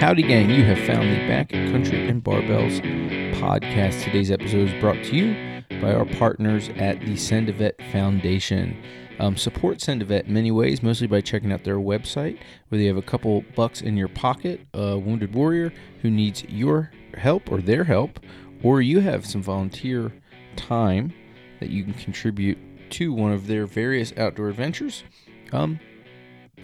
Howdy, gang. You have found the Back Country and Barbells podcast. Today's episode is brought to you by our partners at the Sendavet Foundation. Um, support Sendavet in many ways, mostly by checking out their website, where they have a couple bucks in your pocket, a wounded warrior who needs your help or their help, or you have some volunteer time that you can contribute to one of their various outdoor adventures. Um,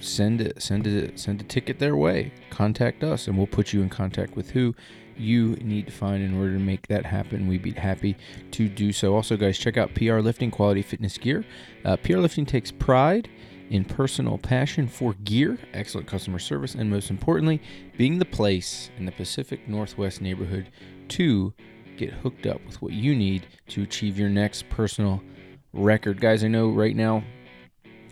send it send it send a ticket their way. Contact us and we'll put you in contact with who you need to find in order to make that happen. We'd be happy to do so. Also guys check out pr lifting quality fitness gear. Uh, pr lifting takes pride in personal passion for gear excellent customer service and most importantly being the place in the pacific northwest neighborhood to get hooked up with what you need to achieve your next personal record. Guys i know right now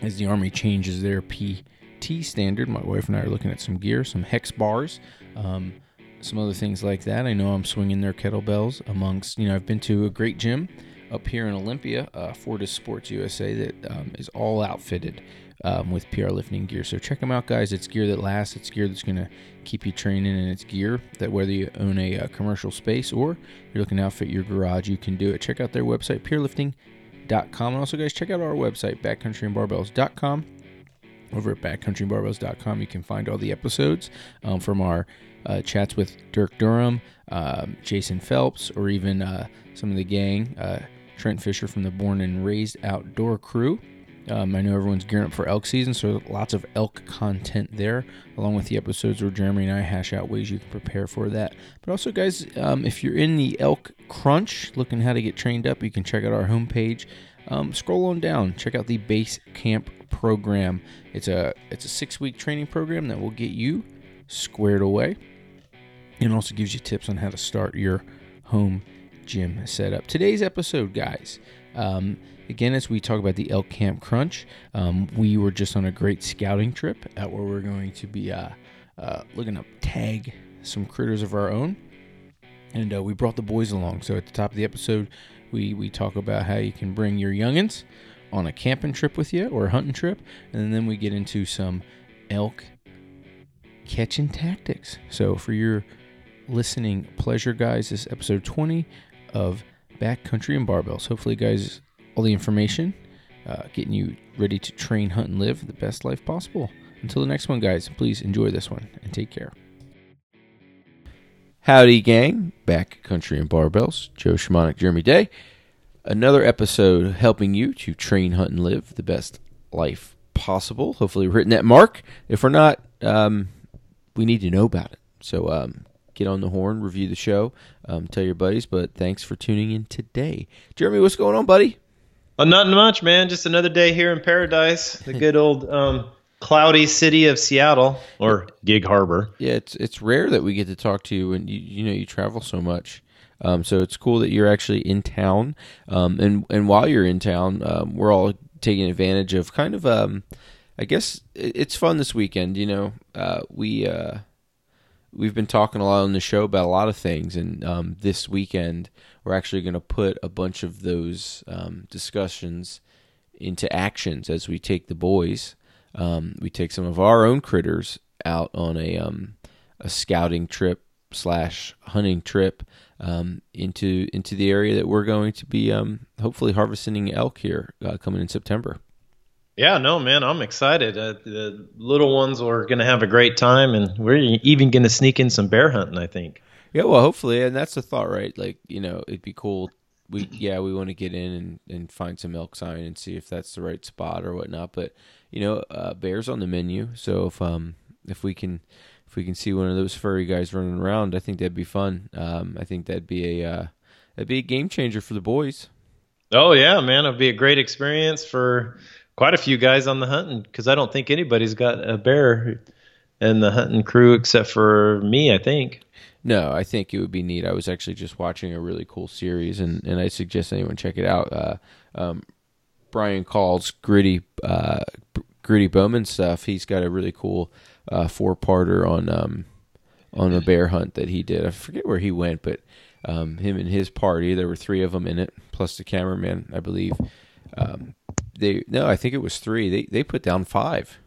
as the army changes their p T standard. My wife and I are looking at some gear, some hex bars, um, some other things like that. I know I'm swinging their kettlebells amongst, you know, I've been to a great gym up here in Olympia, uh, Fortis Sports USA, that um, is all outfitted um, with PR lifting gear. So check them out, guys. It's gear that lasts, it's gear that's going to keep you training, and it's gear that whether you own a uh, commercial space or you're looking to outfit your garage, you can do it. Check out their website, prlifting.com. And also, guys, check out our website, backcountryandbarbells.com over at backcountrybarbells.com. You can find all the episodes um, from our uh, chats with Dirk Durham, um, Jason Phelps, or even uh, some of the gang, uh, Trent Fisher from the Born and Raised Outdoor Crew. Um, I know everyone's gearing up for elk season, so lots of elk content there, along with the episodes where Jeremy and I hash out ways you can prepare for that. But also, guys, um, if you're in the elk crunch, looking how to get trained up, you can check out our homepage. Um, scroll on down, check out the base camp program. It's a it's a six week training program that will get you squared away, and also gives you tips on how to start your home gym setup. Today's episode, guys. Um, again, as we talk about the elk camp crunch, um, we were just on a great scouting trip at where we're going to be uh, uh, looking to tag some critters of our own, and uh, we brought the boys along. So at the top of the episode, we we talk about how you can bring your youngins on a camping trip with you or a hunting trip, and then we get into some elk catching tactics. So for your listening pleasure, guys, this episode 20 of Backcountry and Barbells. Hopefully, guys, all the information uh, getting you ready to train, hunt, and live the best life possible. Until the next one, guys, please enjoy this one and take care. Howdy, gang. Backcountry and Barbells. Joe Shamanic, Jeremy Day another episode helping you to train, hunt, and live the best life possible. Hopefully, we're hitting that mark. If we're not, um, we need to know about it. So um, get on the horn, review the show, um, tell your buddies. But thanks for tuning in today. Jeremy, what's going on, buddy? Uh, nothing much, man. Just another day here in paradise, the good old um, cloudy city of Seattle or Gig Harbor. Yeah, it's it's rare that we get to talk to you, and you you know you travel so much. Um, so it's cool that you're actually in town. Um, and and while you're in town, um, we're all taking advantage of kind of um, I guess it's fun this weekend. You know, uh, we uh, we've been talking a lot on the show about a lot of things, and um, this weekend we're actually going to put a bunch of those um, discussions into actions as we take the boys. Um, we take some of our own critters out on a um, a scouting trip slash hunting trip um, into into the area that we're going to be um, hopefully harvesting elk here uh, coming in September. Yeah, no, man, I'm excited. Uh, the little ones are going to have a great time, and we're even going to sneak in some bear hunting. I think. Yeah, well, hopefully, and that's the thought, right? Like, you know, it'd be cool. We yeah, we want to get in and, and find some elk sign and see if that's the right spot or whatnot. But you know, uh, bears on the menu, so if um if we can if we can see one of those furry guys running around, I think that'd be fun. Um, I think that'd be a uh, that'd be a game changer for the boys. Oh yeah, man, it'd be a great experience for quite a few guys on the hunting because I don't think anybody's got a bear in the hunting crew except for me. I think. No, I think it would be neat. I was actually just watching a really cool series, and, and I suggest anyone check it out. Uh, um, Brian Call's gritty, uh, gritty Bowmen stuff. He's got a really cool uh, four parter on um, on a bear hunt that he did. I forget where he went, but um, him and his party, there were three of them in it, plus the cameraman, I believe. Um, they no, I think it was three. They they put down five.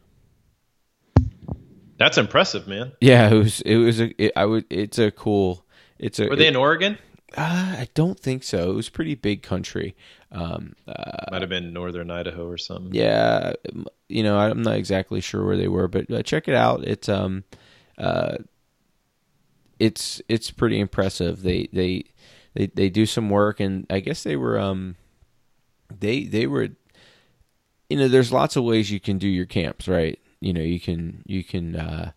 That's impressive, man. Yeah, it was. It was a. It, I would. It's a cool. It's a. Were they it- in Oregon? Uh, I don't think so. It was pretty big country. Um, uh, Might have been northern Idaho or something. yeah, you know, I'm not exactly sure where they were, but uh, check it out. It's um, uh, it's it's pretty impressive. They they they they do some work, and I guess they were um, they they were, you know, there's lots of ways you can do your camps, right? You know, you can you can uh,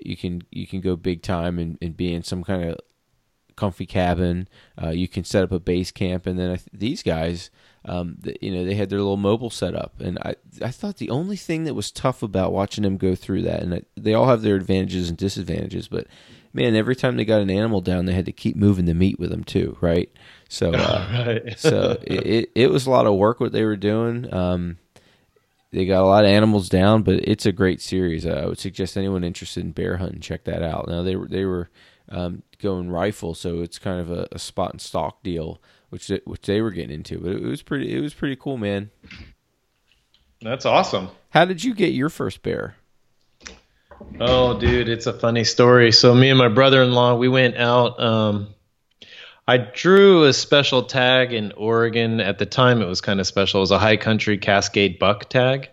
you can you can go big time and, and be in some kind of comfy cabin. Uh, you can set up a base camp, and then I th- these guys, um, th- you know, they had their little mobile setup, and I I thought the only thing that was tough about watching them go through that, and I, they all have their advantages and disadvantages, but man, every time they got an animal down, they had to keep moving the meat with them too, right? So. Uh, right. so it, it, it was a lot of work what they were doing. Um, they got a lot of animals down, but it's a great series. I would suggest anyone interested in bear hunting check that out. Now they were they were um, going rifle, so it's kind of a, a spot and stock deal, which they, which they were getting into. But it was pretty it was pretty cool, man. That's awesome. How did you get your first bear? Oh, dude, it's a funny story. So me and my brother-in-law, we went out. Um, I drew a special tag in Oregon. At the time, it was kind of special. It was a high country Cascade buck tag.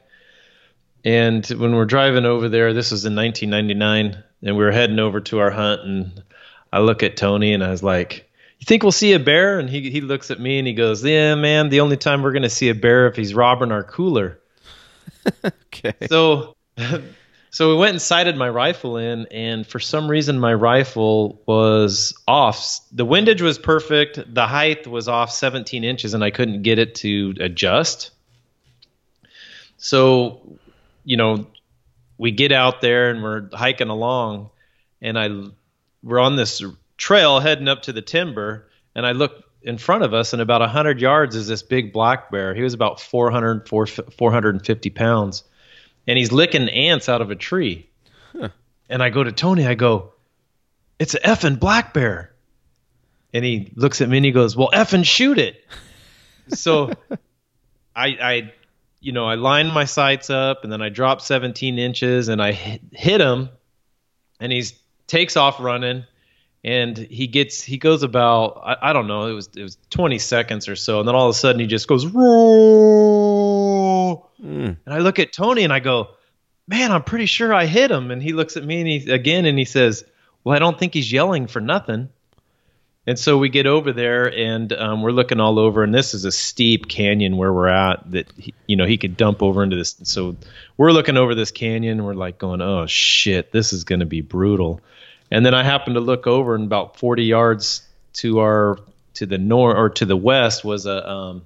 And when we're driving over there, this was in 1999, and we were heading over to our hunt. And I look at Tony, and I was like, "You think we'll see a bear?" And he he looks at me, and he goes, "Yeah, man. The only time we're gonna see a bear if he's robbing our cooler." Okay. so so we went and sighted my rifle in and for some reason my rifle was off the windage was perfect the height was off 17 inches and i couldn't get it to adjust so you know we get out there and we're hiking along and i we're on this trail heading up to the timber and i look in front of us and about 100 yards is this big black bear he was about 400 450 pounds and he's licking ants out of a tree. And I go to Tony, I go, it's an effing black bear. And he looks at me and he goes, well, effing shoot it. so I, I, you know, I line my sights up and then I drop 17 inches and I hit, hit him and he's takes off running and he gets he goes about I, I don't know it was it was 20 seconds or so and then all of a sudden he just goes roar Mm. and I look at Tony and I go, "Man, I'm pretty sure I hit him." And he looks at me and he again and he says, "Well, I don't think he's yelling for nothing." And so we get over there and um, we're looking all over, and this is a steep canyon where we're at that he, you know he could dump over into this. So we're looking over this canyon, and we're like going, "Oh shit, this is going to be brutal." And then I happen to look over, and about 40 yards to our to the north or to the west was a um,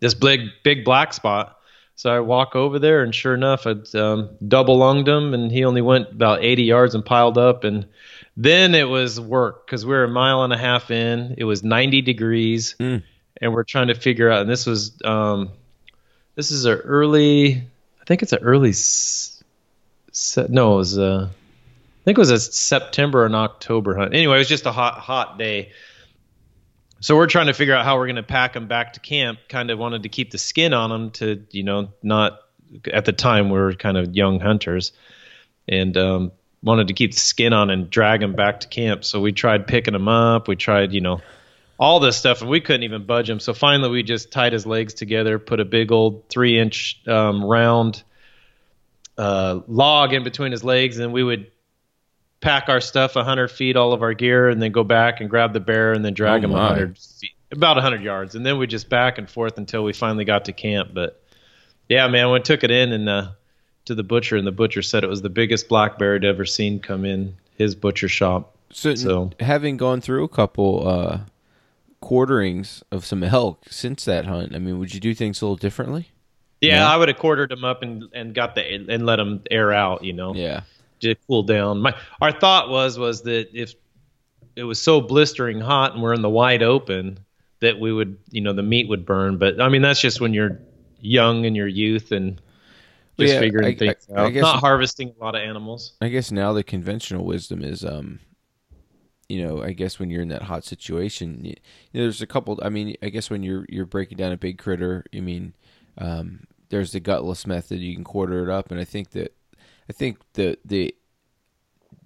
this big big black spot. So I walk over there, and sure enough, I um, double lunged him, and he only went about 80 yards and piled up. And then it was work because we were a mile and a half in. It was 90 degrees, Mm. and we're trying to figure out. And this was um, this is an early. I think it's an early. Se- no, it was a. I think it was a September and October hunt. Anyway, it was just a hot, hot day. So we're trying to figure out how we're going to pack them back to camp. Kind of wanted to keep the skin on them to, you know, not at the time we were kind of young hunters, and um, wanted to keep the skin on and drag him back to camp. So we tried picking him up. We tried, you know, all this stuff, and we couldn't even budge him. So finally, we just tied his legs together, put a big old three inch um, round uh, log in between his legs, and we would pack our stuff 100 feet, all of our gear, and then go back and grab the bear and then drag Oh, him my. 100 feet, about 100 yards, and then we just back and forth until we finally got to camp. But yeah, man, we took it in and uh, to the butcher, and the butcher said it was the biggest black bear he'd ever seen come in his butcher shop. So, So- having gone through a couple uh, quarterings of some elk since that hunt, I mean, would you do things a little differently? Yeah, Yeah. I would have quartered them up and and got the and let them air out, you know. Yeah. to cool down. My our thought was was that if it was so blistering hot and we're in the wide open that we would you know the meat would burn. But I mean that's just when you're young in your youth and just yeah, figuring I- things I- I guess- Not harvesting a lot of animals. I guess now the conventional wisdom is, um, you know, I guess when you're in that hot situation, y you know, there's a couple. I mean, I guess when you're you're breaking down a big critter, I mean, um, there's the gutless method. You can quarter it up, and I think that I think the the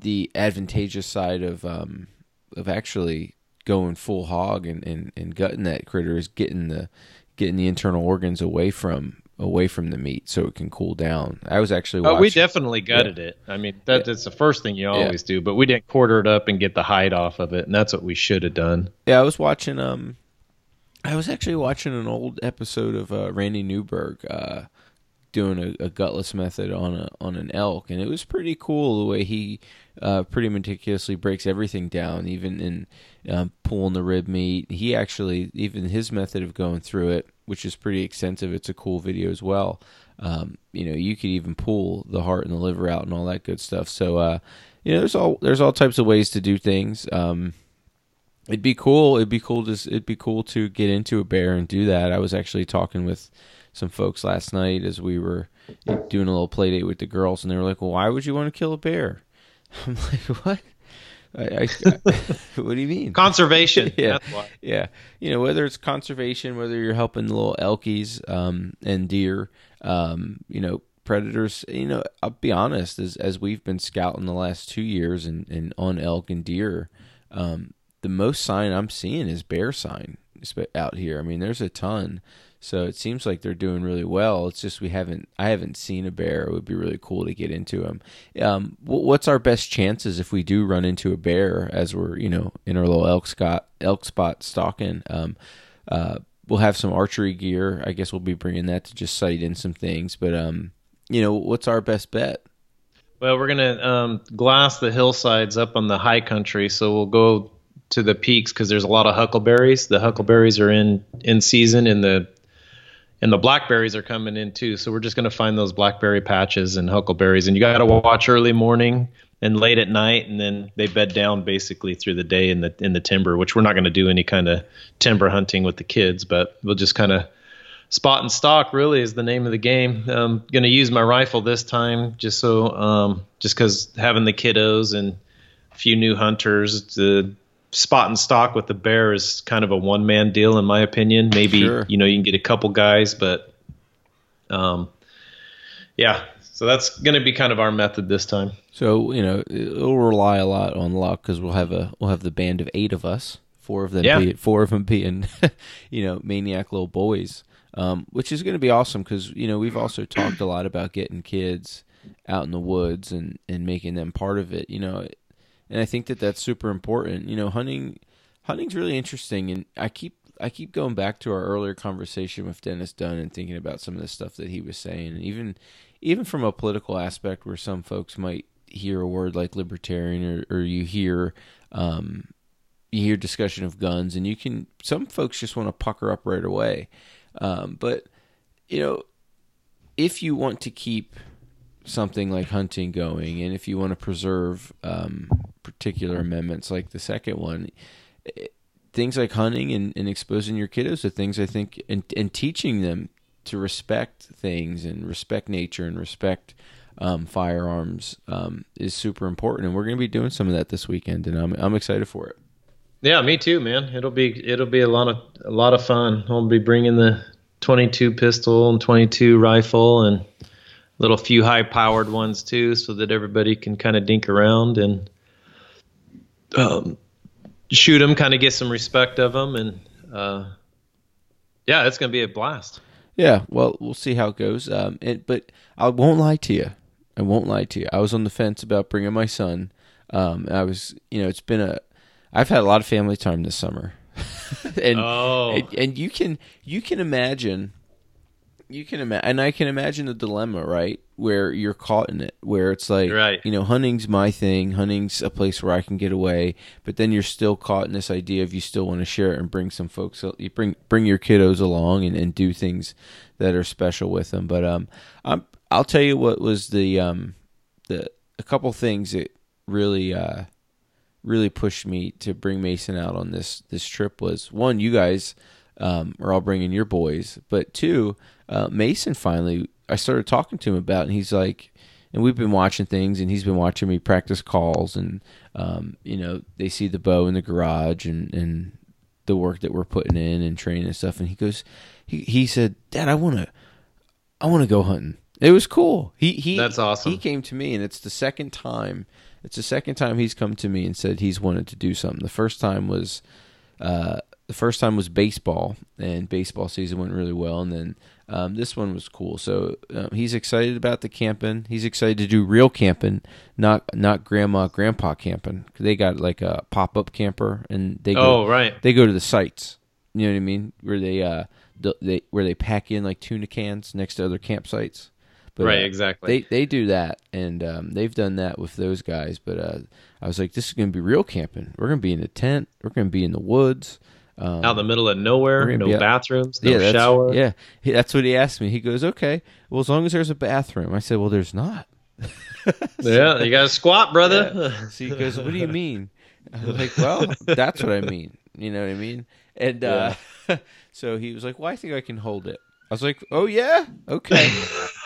the advantageous side of um of actually going full hog and, and, and gutting that critter is getting the getting the internal organs away from away from the meat so it can cool down. I was actually watching, oh, we definitely gutted yeah. it. I mean, that, yeah. that's the first thing you always yeah. do, but we didn't quarter it up and get the hide off of it, and that's what we should have done. Yeah, I was watching um I was actually watching an old episode of uh, Randy Newberg uh, doing a, a, gutless method on a on an elk, and it was pretty cool the way he uh, pretty meticulously breaks everything down, even in um, pulling the rib meat. He actually even his method of going through it, which is pretty extensive. It's a cool video as well. Um, you know, you could even pull the heart and the liver out and all that good stuff. So, uh, you know, there's all there's all types of ways to do things. Um, it'd be cool. It'd be cool to it'd be cool to get into a bear and do that. I was actually talking with some folks last night as we were doing a little play date with the girls, and they were like, "Well, why would you want to kill a bear?" I'm like, "What?" I, I, what do you mean? Conservation. yeah, yeah. You know, whether it's conservation, whether you're helping the little elkies um, and deer, um, you know, predators. You know, I'll be honest, as as we've been scouting the last two years and, and on elk and deer, um, the most sign I'm seeing is bear sign out here. I mean, there's a ton. So it seems like they're doing really well. It's just we haven't I haven't seen a bear. It would be really cool to get into them. Um, what's our best chances if we do run into a bear as we're you know in our little elk spot elk spot stalking? Um, uh, we'll have some archery gear. I guess we'll be bringing that to just sight in some things. But um, you know, what's our best bet? Well, we're gonna um, glass the hillsides up on the high country, so we'll go to the peaks because there's a lot of huckleberries. The huckleberries are in in season, in the and the blackberries are coming in too. So we're just going to find those blackberry patches and huckleberries, and you got to watch early morning and late at night, and then they bed down basically through the day in the in the timber. Which we're not going to do any kind of timber hunting with the kids, but we'll just kind of spot and stalk. Really is the name of the game. I'm going to use my rifle this time, just so um, just because having the kiddos and a few new hunters, spot and stock with the bear is kind of a one man deal in my opinion. Maybe sure. you know you can get a couple guys, but um, yeah. So that's going to be kind of our method this time. So you know it'll rely a lot on luck because we'll have a we'll have the band of eight of us, four of them, yeah. Be, four of them being you know maniac little boys, um, which is going to be awesome because you know we've also talked a lot about getting kids out in the woods and and making them part of it. You know, and I think that that's super important. You know, hunting hunting's really interesting, and I keep I keep going back to our earlier conversation with Dennis Dunn and thinking about some of the stuff that he was saying, and even even from a political aspect, where some folks might hear a word like libertarian, or, or you hear um, you hear discussion of guns, and you can some folks just want to pucker up right away, um, but you know if you want to keep something like hunting going, and if you want to preserve um, particular amendments like the second one, eh, things like hunting and, and exposing your kiddos to things, I think, and, and teaching them to respect things and respect nature and respect um, firearms um, is super important. And we're going to be doing some of that this weekend, and I'm I'm excited for it. Yeah, me too, man. It'll be it'll be a lot of a lot of fun. I'll be bringing the 22 pistol and 22 rifle and little few high powered ones too, so that everybody can kind of dink around and um, shoot them, kind of get some respect of them, and uh, yeah, it's gonna be a blast. Yeah, well, we'll see how it goes. Um, but I won't lie to you. I won't lie to you. I was on the fence about bringing my son. Um, I was, you know, it's been a. I've had a lot of family time this summer, and, oh. and and you can you can imagine you can imagine, and I can imagine the dilemma, right? Where you're caught in it, where it's like, right. you know, hunting's my thing. Hunting's a place where I can get away, but then you're still caught in this idea of you still want to share it and bring some folks, you bring bring your kiddos along and, and do things that are special with them. But um, I'm, I'll tell you what was the um, the a couple things that really uh really pushed me to bring Mason out on this this trip was one, you guys um, are all bringing your boys, but two uh, Mason finally, I started talking to him about, and he's like, and we've been watching things, and he's been watching me practice calls, and um, you know, they see the bow in the garage, and and the work that we're putting in and training and stuff, and he goes, he he said, Dad, I want to, I want to go hunting. It was cool. He he That's awesome. He came to me and it's the second time it's the second time he's come to me and said he's wanted to do something. The first time was uh the first time was baseball and baseball season went really well and then um, this one was cool. So um, he's excited about the camping. He's excited to do real camping, not not grandma grandpa camping. They got like a pop up camper and they go, Oh, right. they go to the sites. You know what I mean? Where they uh they where they pack in like tuna cans next to other campsites. But, right, uh, exactly. They they do that, and um, they've done that with those guys. But uh, I was like, this is going to be real camping. We're going to be in a tent. We're going to be in the woods. Um, out in the middle of nowhere, no out- bathrooms, no yeah, that's, shower. Yeah, he, that's what he asked me. He goes, okay, well, as long as there's a bathroom. I said, well, there's not. Yeah, you got to squat, brother. Yeah. So he goes, "What do you mean?" I was like, "Well, that's what I mean." You know what I mean? And uh, so he was like, "Well, I think I can hold it." I was like, "Oh yeah, okay."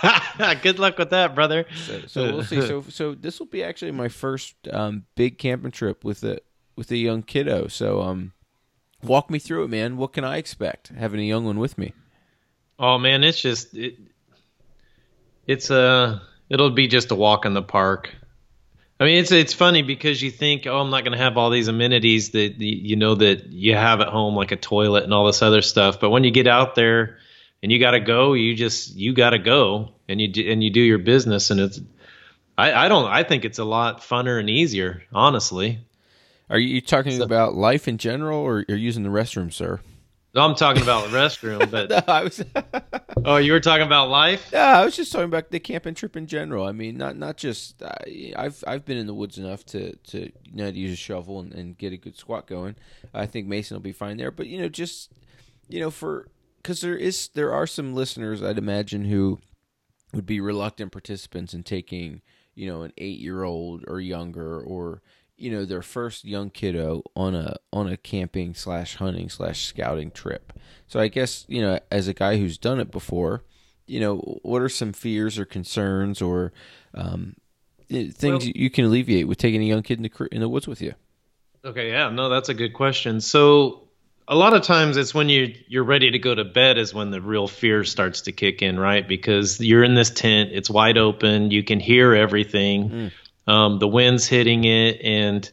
Good luck with that, brother. so, so we'll see. So so this will be actually my first um, big camping trip with a with a young kiddo. So um, walk me through it, man. What can I expect having a young one with me? Oh man, it's just it, it's a it'll be just a walk in the park. I mean, it's it's funny because you think, oh, I'm not going to have all these amenities that you know that you have at home, like a toilet and all this other stuff. But when you get out there and you got to go, you just you got to go and you do, and you do your business, and it's I, I don't I think it's a lot funner and easier, honestly. Are you talking about life in general, or you're using the restroom, sir? No, I'm talking about the restroom, but I was. oh, you were talking about life. Yeah, I was just talking about the camping trip in general. I mean, not not just I, I've I've been in the woods enough to to know to use a shovel and, and get a good squat going. I think Mason will be fine there. But you know, just you know, for because there is there are some listeners I'd imagine who would be reluctant participants in taking you know an eight year old or younger or you know their first young kiddo on a on a camping slash hunting slash scouting trip. So I guess you know as a guy who's done it before, you know what are some fears or concerns or um, eh, things Well- you can alleviate with taking a young kid in the in the woods with you. Okay, yeah, no, that's a good question. So a lot of times it's when you you're ready to go to bed is when the real fear starts to kick in, right? Because you're in this tent, it's wide open, you can hear everything, um, the wind's hitting it, and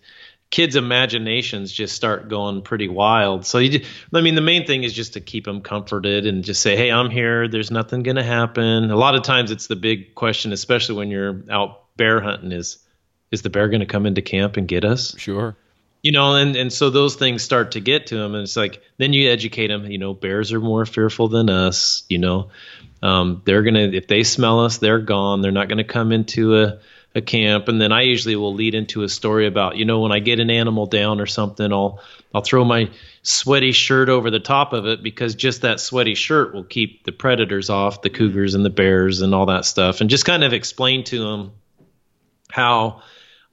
kids' imaginations just start going pretty wild. So you, I mean, the main thing is just to keep them comforted and just say, "Hey, I'm here. There's nothing gonna happen." A lot of times it's the big question, especially when you're out bear hunting, is is the bear gonna come into camp and get us? Sure. you know and and so those things start to get to them and it's like then you educate them you know bears are more fearful than us you know um, they're gonna if they smell us they're gone they're not gonna come into a a camp and then I usually will lead into a story about you know when I get an animal down or something I'll I'll throw my sweaty shirt over the top of it because just that sweaty shirt will keep the predators off the cougars and the bears and all that stuff and just kind of explain to them how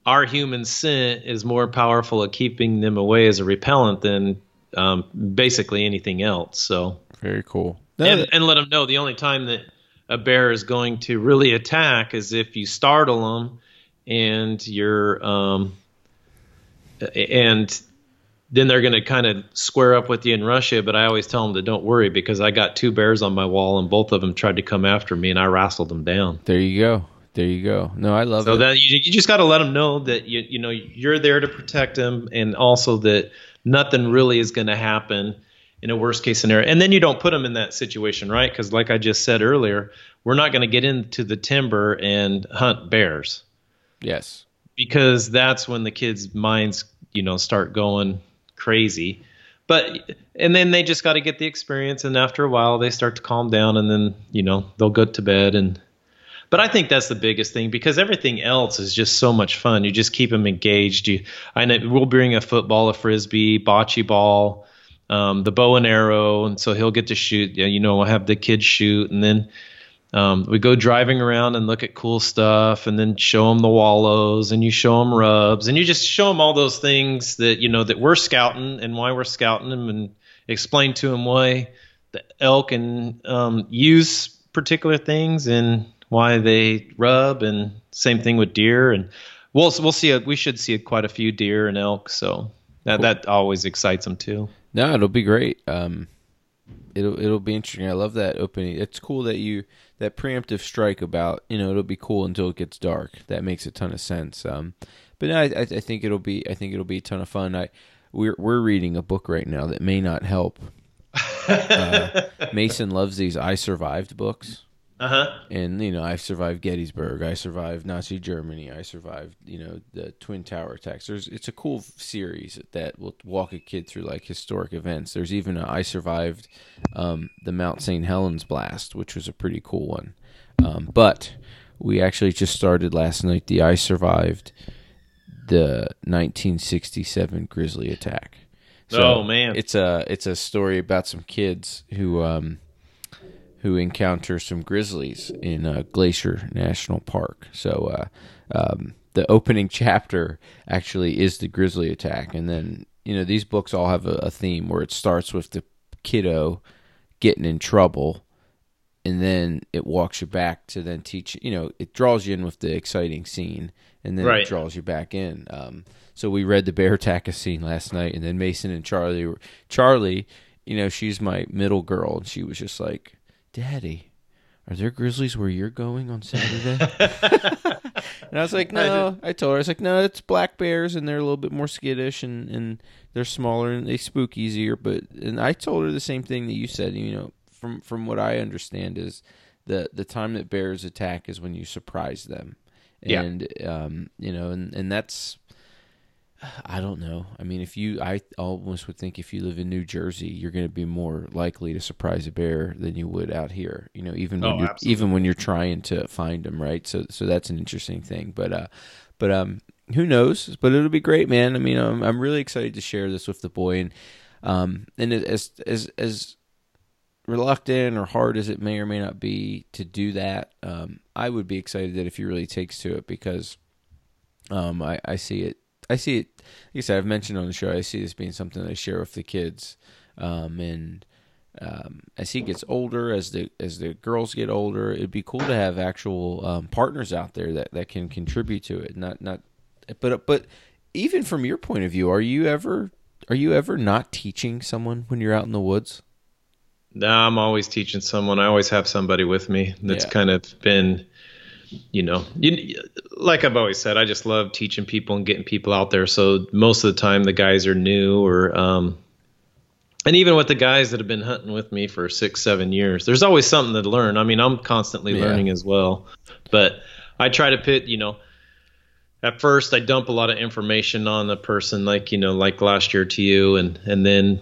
our human scent is more powerful at keeping them away as a repellent than um, basically anything else. So, Very cool. And, and let them know the only time that a bear is going to really attack is if you startle them and you're, um, and then they're going to kind of square up with you and rush you. But I always tell them to don't worry because I got two bears on my wall and both of them tried to come after me and I wrestled them down. there you go. There you go. No, I love So it. that you, you just got to let them know that you you know you're there to protect them, and also that nothing really is going to happen in a worst case scenario. And then you don't put them in that situation, right? Because like I just said earlier, we're not going to get into the timber and hunt bears yes. because that's when the kids' minds you know start going crazy. But and then they just got to get the experience, and after a while they start to calm down, and then you know they'll go to bed and but I think that's the biggest thing because everything else is just so much fun. You just keep them engaged. You, I know we'll bring a football, a frisbee, bocce ball, um, the bow and arrow, and so he'll get to shoot. Yeah, You know, we'll have the kids shoot, and then um, we go driving around and look at cool stuff, and then show them the wallows, and you show them rubs, and you just show them all those things that you know that we're scouting and why we're scouting them, and explain to them why the elk and um, use particular things and why they rub, and same thing with deer, and we'll we'll see. A, we should see a, quite a few deer and elk, so that that always excites them too. No, it'll be great. Um, it'll it'll be interesting. I love that opening. It's cool that you that preemptive strike about you know it'll be cool until it gets dark. That makes a ton of sense. Um, but no, I, I think it'll be I think it'll be a ton of fun. I we're we're reading a book right now that may not help. uh, Mason loves these I survived books. Uh-huh. And you know, I survived Gettysburg. I survived Nazi Germany. I survived, you know, the Twin Tower attacks. There's, it's a cool series that will walk a kid through like historic events. There's even a I survived um, the Mount St. Helens blast, which was a pretty cool one. Um, but we actually just started last night. The I survived the 1967 Grizzly attack. So oh man, it's a it's a story about some kids who um, who encounter some grizzlies in uh, Glacier National Park. So uh, um, the opening chapter actually is the grizzly attack, and then you know these books all have a, a theme where it starts with the kiddo getting in trouble and then it walks you back to then teach you know it draws you in with the exciting scene and then right. it draws you back in um, so we read the bear attack scene last night and then mason and charlie were charlie you know she's my middle girl and she was just like Daddy, are there grizzlies where you're going on Saturday? and I was like, no. I told her, I was like, no, it's black bears, and they're a little bit more skittish, and, and they're smaller, and they spook easier. But and I told her the same thing that you said. You know, from from what I understand is the the time that bears attack is when you surprise them, and yeah. um, you know, and and that's I don't know. I mean, if you, I almost would think if you live in New Jersey, you're going to be more likely to surprise a bear than you would out here. You know, even when oh, you're, even when you're trying to find them, right? So, so that's an interesting thing. But, uh, but um, who knows? But it'll be great, man. I mean, I'm, I'm really excited to share this with the boy, and um, and as as as reluctant or hard as it may or may not be to do that, um, I would be excited that if he really takes to it because, um, I I see it I see it. Like I said, I've mentioned on the show. I see this being something I share with the kids, um, and um, as he gets older, as the as the girls get older, it'd be cool to have actual um, partners out there that, that can contribute to it. Not not, but but even from your point of view, are you ever are you ever not teaching someone when you're out in the woods? No, I'm always teaching someone. I always have somebody with me. That's yeah. kind of been you know, you, like I've always said, I just love teaching people and getting people out there. So most of the time, the guys are new, or um, and even with the guys that have been hunting with me for six, seven years, there's always something to learn. I mean, I'm constantly yeah. learning as well, but I try to pit, you know, at first I dump a lot of information on the person, like you know, like last year to you, and and then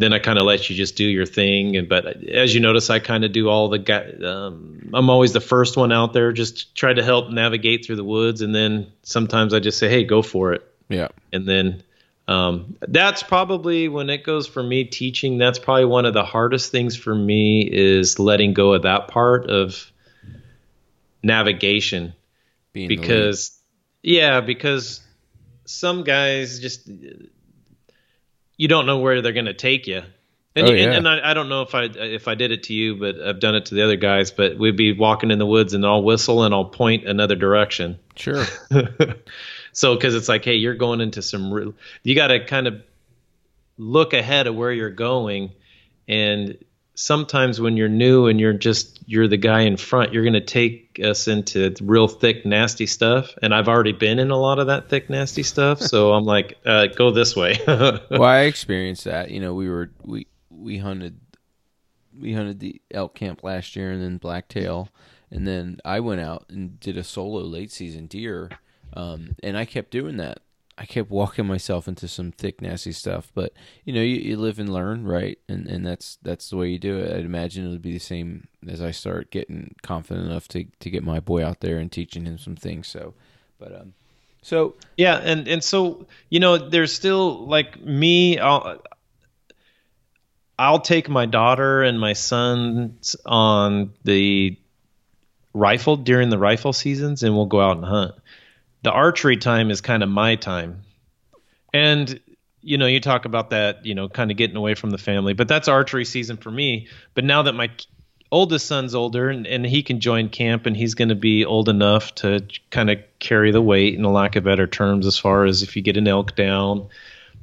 then I kind of let you just do your thing. And but as you notice, I kind of do all the guy. Um, I'm always the first one out there, just try to help navigate through the woods. And then sometimes I just say, "Hey, go for it." Yeah. And then um, that's probably when it goes for me teaching. That's probably one of the hardest things for me is letting go of that part of navigation, Being because yeah, because some guys just you don't know where they're going to take you. And, oh, yeah. and, and I, I, don't know if I if I did it to you, but I've done it to the other guys. But we'd be walking in the woods, and I'll whistle and I'll point another direction. Sure. so because it's like, hey, you're going into some real. You got to kind of look ahead of where you're going, and sometimes when you're new and you're just you're the guy in front, you're going to take us into real thick, nasty stuff. And I've already been in a lot of that thick, nasty stuff, so I'm like, uh, go this way. well, I experienced that. You know, we were we we hunted we hunted the elk camp last year, and then blacktail, and then I went out and did a solo late season deer. Um, and I kept doing that. I kept walking myself into some thick, nasty stuff. But you know, you, you live and learn, right? And and that's that's the way you do it. I'd imagine it would be the same as I start getting confident enough to to get my boy out there and teaching him some things. So, but um, so yeah, and and so you know, there's still like me. I'll I'll take my daughter and my sons on the rifle during the rifle seasons, and we'll go out and hunt the archery time is kind of my time. And you know, you talk about that, you know, kind of getting away from the family, but that's archery season for me. But now that my oldest son's older and, and he can join camp and he's going to be old enough to kind of carry the weight in a lack of better terms as far as if you get an elk down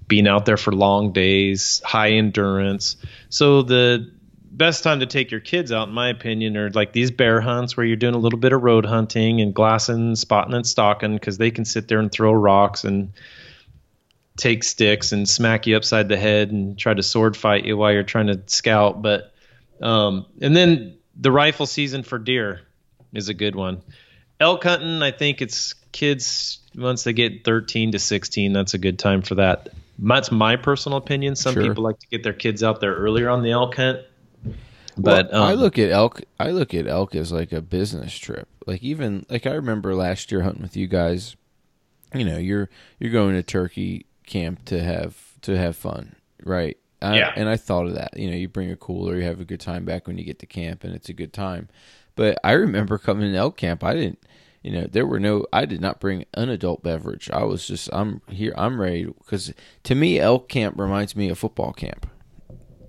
being out there for long days, high endurance. So the best time to take your kids out, in my opinion, are like these bear hunts where you're doing a little bit of road hunting and glassing, spotting, and stalking because they can sit there and throw rocks and take sticks and smack you upside the head and try to sword fight you while you're trying to scout. But um, and then the rifle season for deer is a good one. Elk hunting, I think it's kids once they get 13 to 16. That's a good time for that. That's my personal opinion. Some Sure. people like to get their kids out there earlier on the elk hunt. But Well, I um, look at elk. I look at elk as like a business trip. Like even like I remember last year hunting with you guys. You know, you're you're going to turkey camp to have to have fun, right? I, Yeah. And I thought of that. You know, you bring a cooler, you have a good time back when you get to camp, and it's a good time. But I remember coming to elk camp. I didn't. You know, there were no. I did not bring an adult beverage. I was just. I'm here. I'm ready because to me, elk camp reminds me of football camp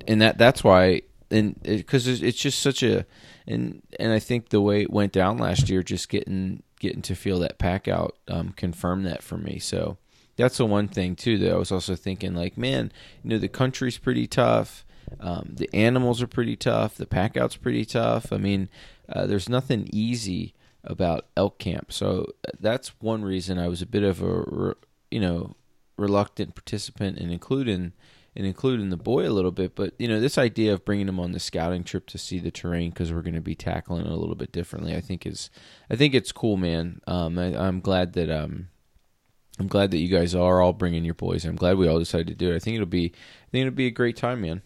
and that that's why and because it, it's just such a and and I think the way it went down last year, just getting getting to feel that pack out um, confirmed that for me. So that's the one thing too that I was also thinking like, man, you know, the country's pretty tough. Um, the animals are pretty tough. The pack out's pretty tough. I mean, uh, there's nothing easy about elk camp. So uh, that's one reason I was a bit of a, you know, reluctant participant in including and including the boy a little bit. But you know, this idea of bringing him on the scouting trip to see the terrain because we're going to be tackling it a little bit differently, I think is, I think it's cool, man. Um, I, I'm glad that um, I'm glad that you guys are all bringing your boys. I'm glad we all decided to do it. I think it'll be, I think it'll be a great time, man.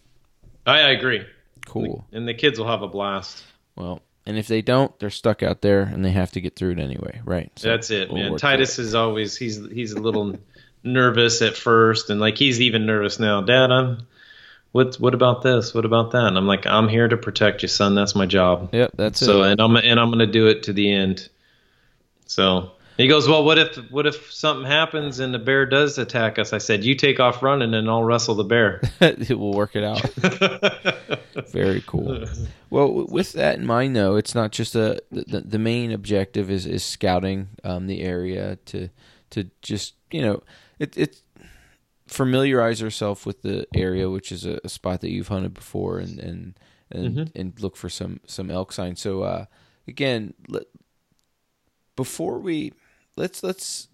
I, I agree. Cool. And the kids will have a blast. Well, and if they don't, they're stuck out there and they have to get through it anyway, right? So That's it, we'll man. Titus is always he's he's a little nervous at first, and like he's even nervous now. Dad, I'm. What what about this? What about that? And I'm like, I'm here to protect you, son. That's my job. Yep, that's So it. and I'm and I'm gonna do it to the end. So he goes, well, what if what if something happens and the bear does attack us? I said, you take off running and I'll wrestle the bear. it will work it out. Very cool. Well, with that in mind, though, it's not just a the, the main objective is is scouting um, the area to to just you know it it familiarize yourself with the area, which is a, a spot that you've hunted before, and and and, and look for some some elk signs. So uh, again, let, before we let's let's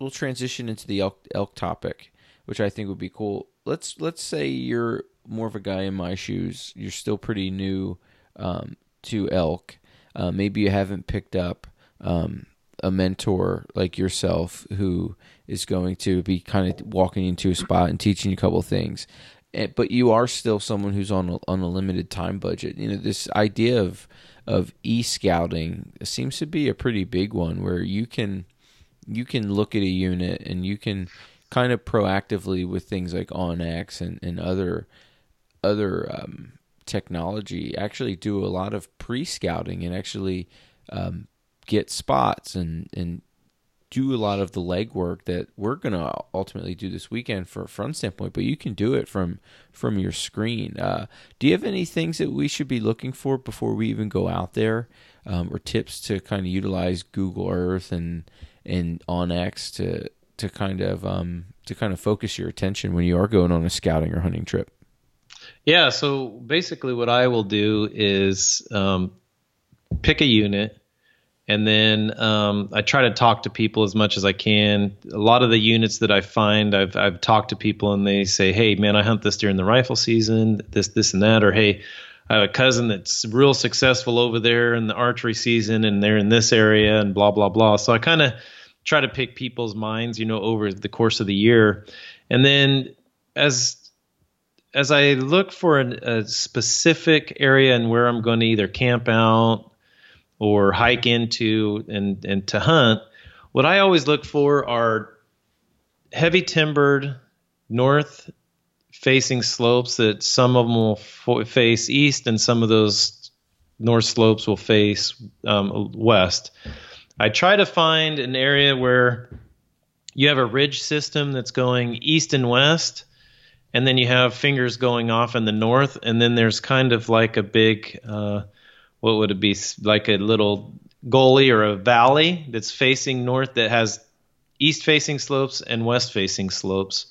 we'll transition into the elk elk topic, which I think would be cool. Let's let's say you're more of a guy in my shoes. You're still pretty new um, to elk. Uh, maybe you haven't picked up um, a mentor like yourself who is going to be kind of walking into a spot and teaching you a couple things. Eh, But you are still someone who's on a, on a limited time budget. You know this idea of of e scouting seems to be a pretty big one where you can you can look at a unit and you can kind of proactively with things like OnX and, and other other um, technology actually do a lot of pre scouting and actually um, get spots and and do a lot of the legwork that we're gonna ultimately do this weekend for a front standpoint, but you can do it from from your screen. Uh, do you have any things that we should be looking for before we even go out there, um, or tips to kind of utilize Google Earth and and OnX to to kind of um, to kind of focus your attention when you are going on a scouting or hunting trip? Yeah, so basically, what I will do is um, pick a unit, and then um, I try to talk to people as much as I can. A lot of the units that I find, I've I've talked to people, and they say, "Hey, man, I hunt this during the rifle season, this, this, and that," or "Hey." I have a cousin that's real successful over there in the archery season, and they're in this area, and blah blah blah. So I kind of try to pick people's minds, you know, over the course of the year, and then as as I look for an, a specific area and where I'm going to either camp out or hike into and, and to hunt, what I always look for are heavy timbered north facing slopes that some of them will face east and some of those north slopes will face um, west. I try to find an area where you have a ridge system that's going east and west and then you have fingers going off in the north, and then there's kind of like a big, uh, what would it be, like a little gully or a valley that's facing north that has east facing slopes and west facing slopes.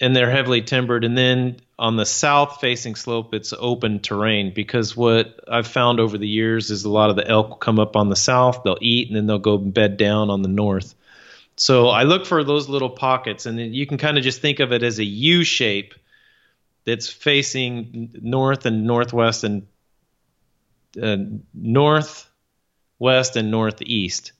and they're heavily timbered. And then on the south facing slope, it's open terrain because what I've found over the years is a lot of the elk come up on the south, they'll eat, and then they'll go bed down on the north. So I look for those little pockets, and you can kind of just think of it as a U shape that's facing north and northwest and uh, north, west, and northeast.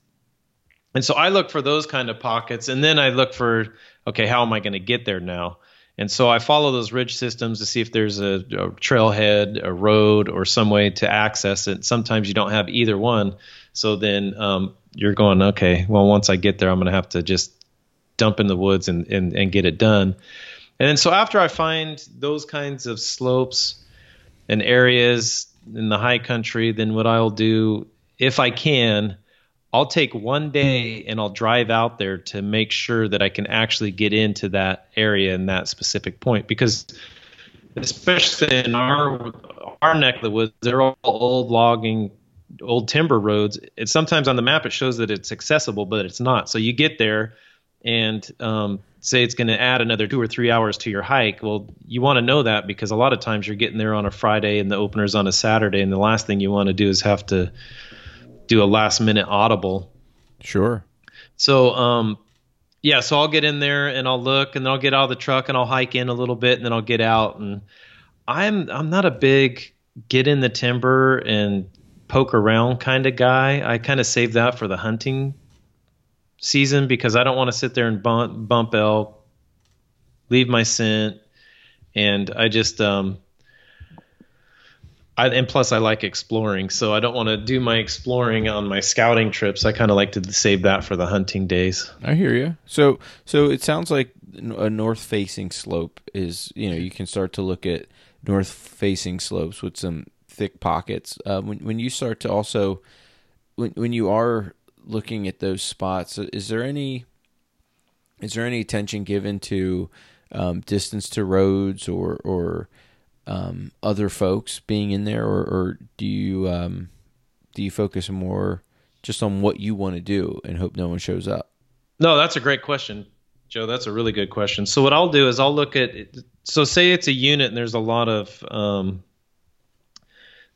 And so I look for those kind of pockets, and then I look for okay, how am I going to get there now? And so I follow those ridge systems to see if there's a, a trailhead, a road, or some way to access it. Sometimes you don't have either one, so then um, you're going, okay, well, once I get there, I'm going to have to just dump in the woods and, and, and get it done. And then so after I find those kinds of slopes and areas in the high country, then what I'll do, if I can, I'll take one day and I'll drive out there to make sure that I can actually get into that area and that specific point because especially in our our neck of the woods, they're all old logging old timber roads. It's sometimes on the map it shows that it's accessible, but it's not. So you get there and um, say it's going to add another two or three hours to your hike. Well, you want to know that because a lot of times you're getting there on a Friday and the opener's on a Saturday, and the last thing you want to do is have to do a last minute audible. Sure. So, um, yeah, so I'll get in there and I'll look and then I'll get out of the truck and I'll hike in a little bit and then I'll get out and I'm I'm not a big get in the timber and poke around kind of guy. I kind of save that for the hunting season because I don't want to sit there and bump, bump elk, leave my scent, and I just um, I, and plus I like exploring, so I don't want to do my exploring on my scouting trips. I kind of like to save that for the hunting days. I hear you. So, so it sounds like a north-facing slope is, you know, you can start to look at north-facing slopes with some thick pockets. Uh, when when you start to also, when when you are looking at those spots, is there any, is there any attention given to um, distance to roads or or um, other folks being in there, or, or do you um, do you focus more just on what you want to do and hope no one shows up? No, that's a great question, Joe. That's a really good question. So what I'll do is I'll look at so say it's a unit and there's a lot of um,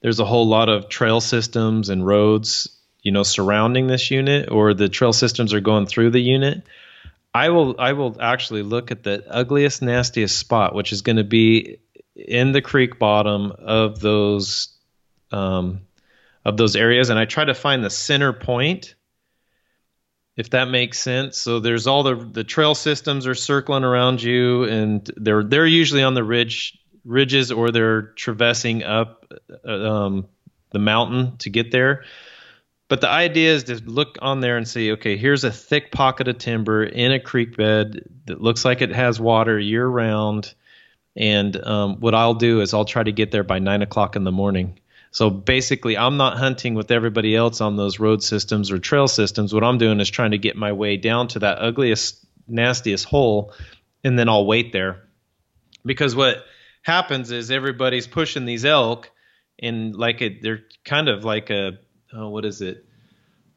there's a whole lot of trail systems and roads you know surrounding this unit or the trail systems are going through the unit i will i will actually look at the ugliest nastiest spot which is going to be in the creek bottom of those um, of those areas, and I try to find the center point, if that makes sense. So there's all the the trail systems are circling around you, and they're they're usually on the ridge ridges or they're traversing up uh, um, the mountain to get there. But the idea is to look on there and see, okay, here's a thick pocket of timber in a creek bed that looks like it has water year round and um, what I'll do is I'll try to get there by nine o'clock in the morning. So basically, I'm not hunting with everybody else on those road systems or trail systems. What I'm doing is trying to get my way down to that ugliest, nastiest hole, and then I'll wait there. Because what happens is everybody's pushing these elk, and like it, they're kind of like a oh, what is it?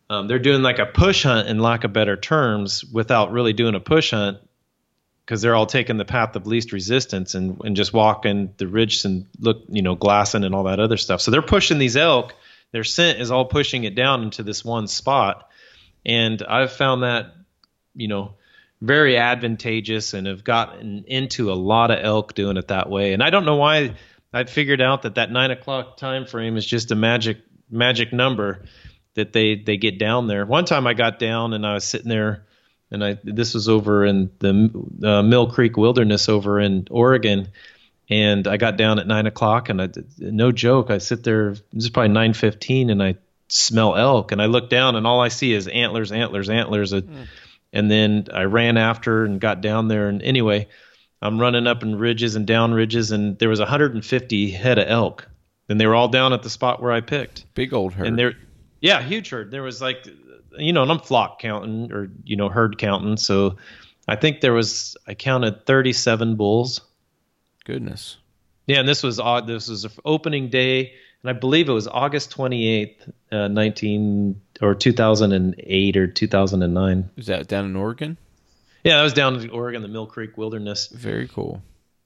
Um, they're doing like a push hunt, in lack of better terms, without really doing a push hunt because they're all taking the path of least resistance and, and just walking the ridge and look, you know, glassing and all that other stuff. So they're pushing these elk. Their scent is all pushing it down into this one spot. And I've found that, you know, very advantageous and have gotten into a lot of elk doing it that way. And I don't know why I figured out that that nine o'clock time frame is just a magic magic number that they they get down there. One time I got down and I was sitting there and I this was over in the uh, Mill Creek Wilderness over in Oregon, and I got down at nine o'clock, and I no joke, I sit there. This is probably nine fifteen, and I smell elk, and I look down, and all I see is antlers, antlers, antlers, mm. and then I ran after and got down there, and anyway, I'm running up in ridges and down ridges, and there was 150 head of elk, and they were all down at the spot where I picked. Big old herd. And there, yeah, huge herd. There was like you know, and I'm flock counting or you know herd counting. So I think there was I counted 37 bulls. Goodness. Yeah, and this was odd. This was opening day, and I believe it was August 28th, uh, 19 or 2008 or 2009. Is that down in Oregon? Yeah, that was down in Oregon, the Mill Creek Wilderness. Very cool.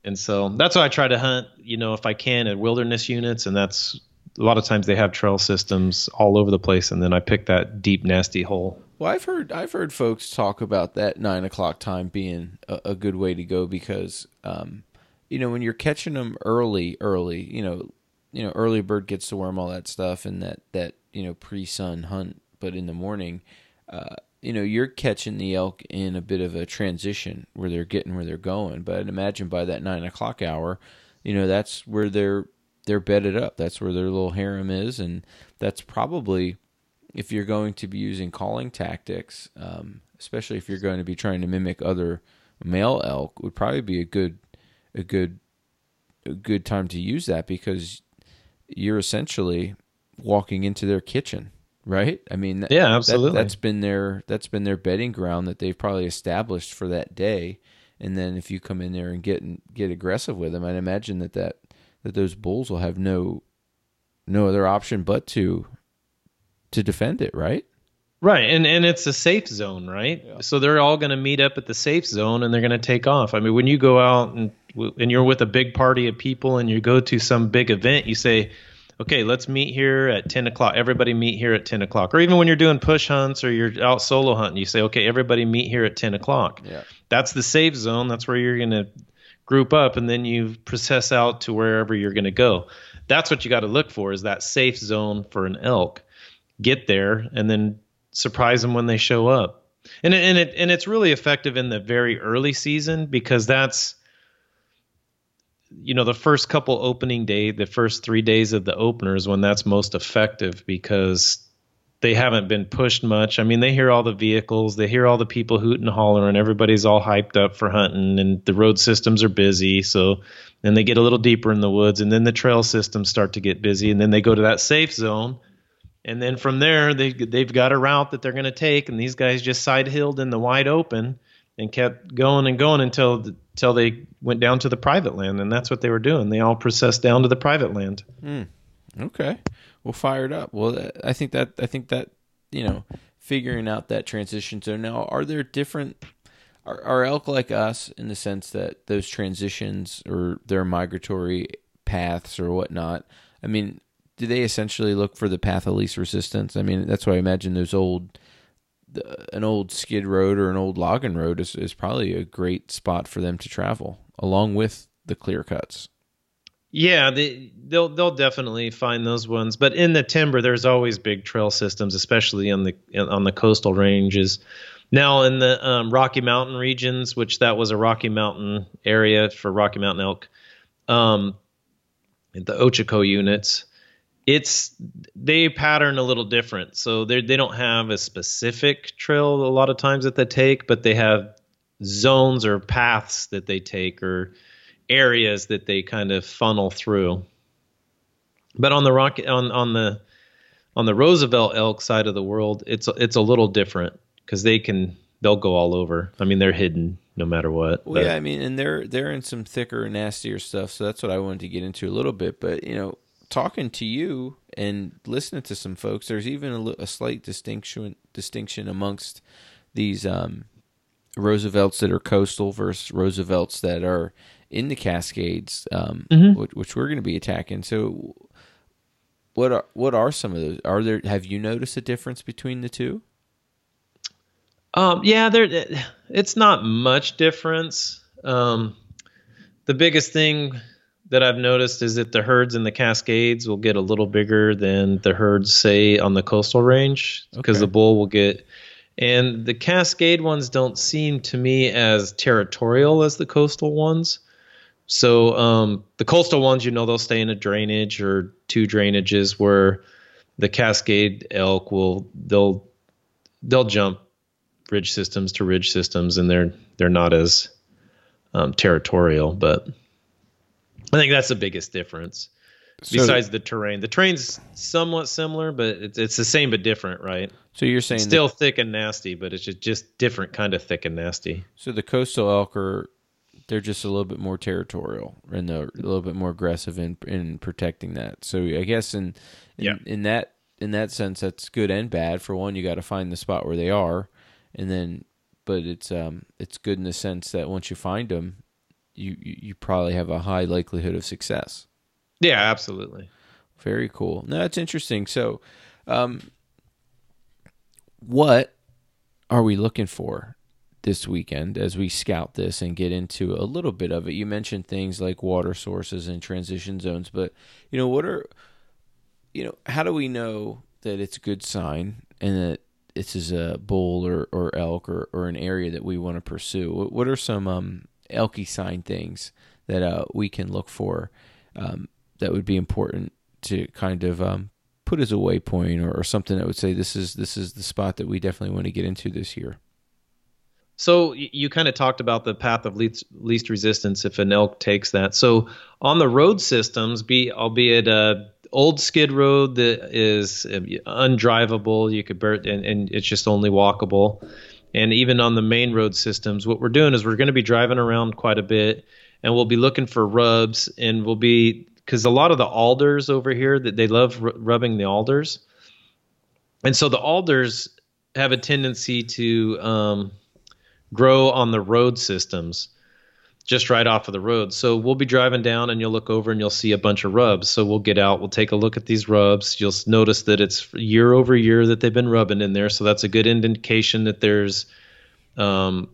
And so that's why I try to hunt, you know, if I can at wilderness units. And that's a lot of times they have trail systems all over the place. And then I pick that deep, nasty hole. Well, I've heard I've heard folks talk about that nine o'clock time being a, a good way to go because, um, you know, when you're catching them early, early, you know, you know, early bird gets the worm all that stuff and that that you know pre sun hunt, but in the morning, uh, you know, you're catching the elk in a bit of a transition where they're getting where they're going. But I'd imagine by that nine o'clock hour, you know, that's where they're they're bedded up. That's where their little harem is, and that's probably if you're going to be using calling tactics, um, especially if you're going to be trying to mimic other male elk, would probably be a good a good a good time to use that because you're essentially walking into their kitchen, right? I mean, yeah, absolutely. That, has been their that's been their bedding ground that they've probably established for that day. And then if you come in there and get get aggressive with them, I'd imagine that that that those bulls will have no no other option but to to defend it, right? Right, and and it's a safe zone, right? Yeah. So they're all going to meet up at the safe zone, and they're going to take off. I mean, when you go out and and you're with a big party of people, and you go to some big event, you say, "Okay, let's meet here at ten o'clock. Everybody meet here at ten o'clock." Or even when you're doing push hunts or you're out solo hunting, you say, "Okay, everybody meet here at ten o'clock." Yeah, that's the safe zone. That's where you're going to group up, and then you process out to wherever you're going to go. That's what you got to look for is that safe zone for an elk get there and then surprise them when they show up. And it, and it and it's really effective in the very early season because that's you know the first couple opening day, the first 3 days of the openers when that's most effective because they haven't been pushed much. I mean, they hear all the vehicles, they hear all the people hooting and hollering, everybody's all hyped up for hunting, and the road systems are busy. So then they get a little deeper in the woods, and then the trail systems start to get busy, and then they go to that safe zone and then from there they they've got a route that they're going to take, and these guys just side hilled in the wide open and kept going and going until until they went down to the private land, and that's what they were doing. They all processed down to the private land. Mm. Okay, well, fired up. Well, I think that I think that you know figuring out that transition. So now, are there different? Are, are elk like us in the sense that those transitions or their migratory paths or whatnot? I mean, do they essentially look for the path of least resistance? I mean, that's why I imagine those old, an old skid road or an old logging road is, is probably a great spot for them to travel along with the clear cuts. Yeah, they, they'll they'll definitely find those ones, but in the timber, there's always big trail systems, especially on the on the coastal ranges. Now, in the um, Rocky Mountain regions, which that was a Rocky Mountain area for Rocky Mountain elk, um, the Ochoco units, it's they pattern a little different. So they they don't have a specific trail a lot of times that they take, but they have zones or paths that they take or areas that they kind of funnel through. But on the rock on on the on the Roosevelt elk side of the world, it's it's a little different because they can they'll go all over. I mean, they're hidden no matter what. Well, yeah, I mean, and they're they're in some thicker, nastier stuff. So that's what I wanted to get into a little bit. But you know, talking to you and listening to some folks, there's even a, a slight distinction distinction amongst these um, Roosevelts that are coastal versus Roosevelts that are in the Cascades, um, mm-hmm. which, which, we're going to be attacking. So, what are what are some of those? Are there? Have you noticed a difference between the two? Um, yeah, there. It's not much difference. Um, the biggest thing that I've noticed is that the herds in the Cascades will get a little bigger than the herds, say, on the coastal range, because okay. the bull will get. And the Cascade ones don't seem to me as territorial as the coastal ones. So um, the coastal ones, you know, they'll stay in a drainage or two drainages, where the Cascade elk will they'll they'll jump ridge systems to ridge systems, and they're they're not as um, territorial, but I think that's the biggest difference. So, besides the terrain, the terrain's somewhat similar, but it's it's the same but different, right? So you're saying it's still that, thick and nasty, but it's just, just different kind of thick and nasty. So the coastal elk are they're just a little bit more territorial and they're a little bit more aggressive in in protecting that. So I guess in in, yeah. in that in that sense, that's good and bad. For one, you got to find the spot where they are, and then but it's um it's good in the sense that once you find them, you you, probably have a high likelihood of success. Yeah, absolutely. Very cool. No, that's interesting. So, um, what are we looking for this weekend as we scout this and get into a little bit of it? You mentioned things like water sources and transition zones, but you know, what are you know, how do we know that it's a good sign and that this is a bull or, or elk or, or an area that we want to pursue? What are some um, elky sign things that uh, we can look for um, that would be important to kind of um, put as a waypoint or, or something that would say this is this is the spot that we definitely want to get into this year. So you kind of talked about the path of least, least resistance if an elk takes that. So on the road systems, be albeit a old skid road that is um, undrivable, you could burn and, and it's just only walkable. And even on the main road systems, what we're doing is we're going to be driving around quite a bit, and we'll be looking for rubs, and we'll be because a lot of the alders over here that they love r- rubbing the alders, and so the alders have a tendency to um, grow on the road systems just right off of the road. So we'll be driving down and you'll look over and you'll see a bunch of rubs. So we'll get out, we'll take a look at these rubs. You'll notice that it's year over year that they've been rubbing in there. So that's a good indication that there's um,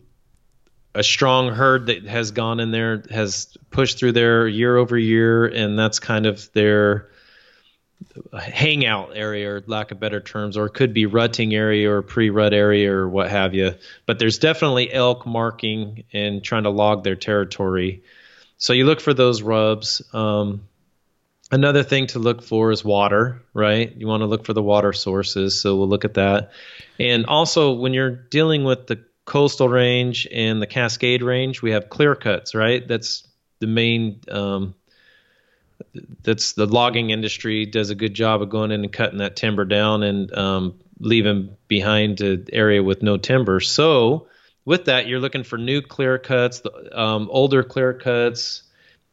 a strong herd that has gone in there, has pushed through there year over year, and that's kind of their hangout area, or lack of better terms, or it could be rutting area or pre-rut area or what have you. But there's definitely elk marking and trying to log their territory. So you look for those rubs. Um, another thing to look for is water, right? You want to look for the water sources. So we'll look at that. And also, when you're dealing with the coastal range and the Cascade range, we have clear cuts, right? That's the main. Um, that's the logging industry does a good job of going in and cutting that timber down and um, leaving behind an area with no timber. So with that, you're looking for new clear cuts, um, older clear cuts,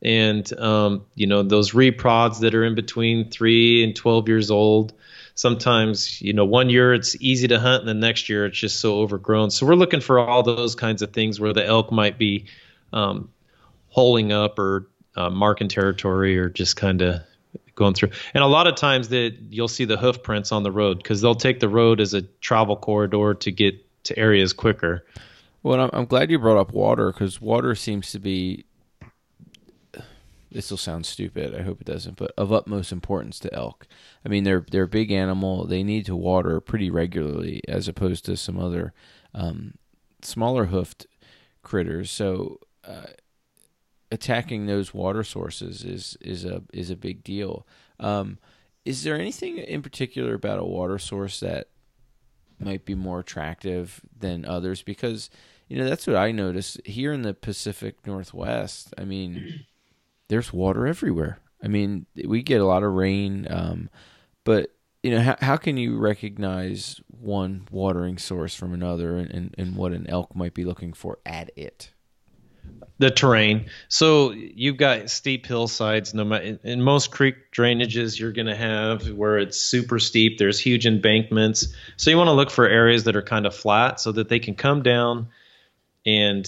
and um, you know those reprods that are in between three and 12 years old sometimes you know one year it's easy to hunt and the next year it's just so overgrown so we're looking for all those kinds of things where the elk might be um, holing up or uh, marking territory or just kind of going through and a lot of times that you'll see the hoof prints on the road because they'll take the road as a travel corridor to get to areas quicker well i'm, glad you brought up water because water seems to be this will sound stupid. I hope it doesn't, but of utmost importance to elk. I mean, they're they're a big animal. They need to water pretty regularly, as opposed to some other um, smaller hoofed critters. So, uh, attacking those water sources is is a is a big deal. Um, is there anything in particular about a water source that might be more attractive than others? Because you know that's what I notice here in the Pacific Northwest. I mean there's water everywhere. I mean, we get a lot of rain, um, but you know, how, how can you recognize one watering source from another, and, and, and what an elk might be looking for at it? The terrain. So you've got steep hillsides. No matter in most creek drainages, you're going to have where it's super steep. There's huge embankments. So you want to look for areas that are kind of flat, so that they can come down and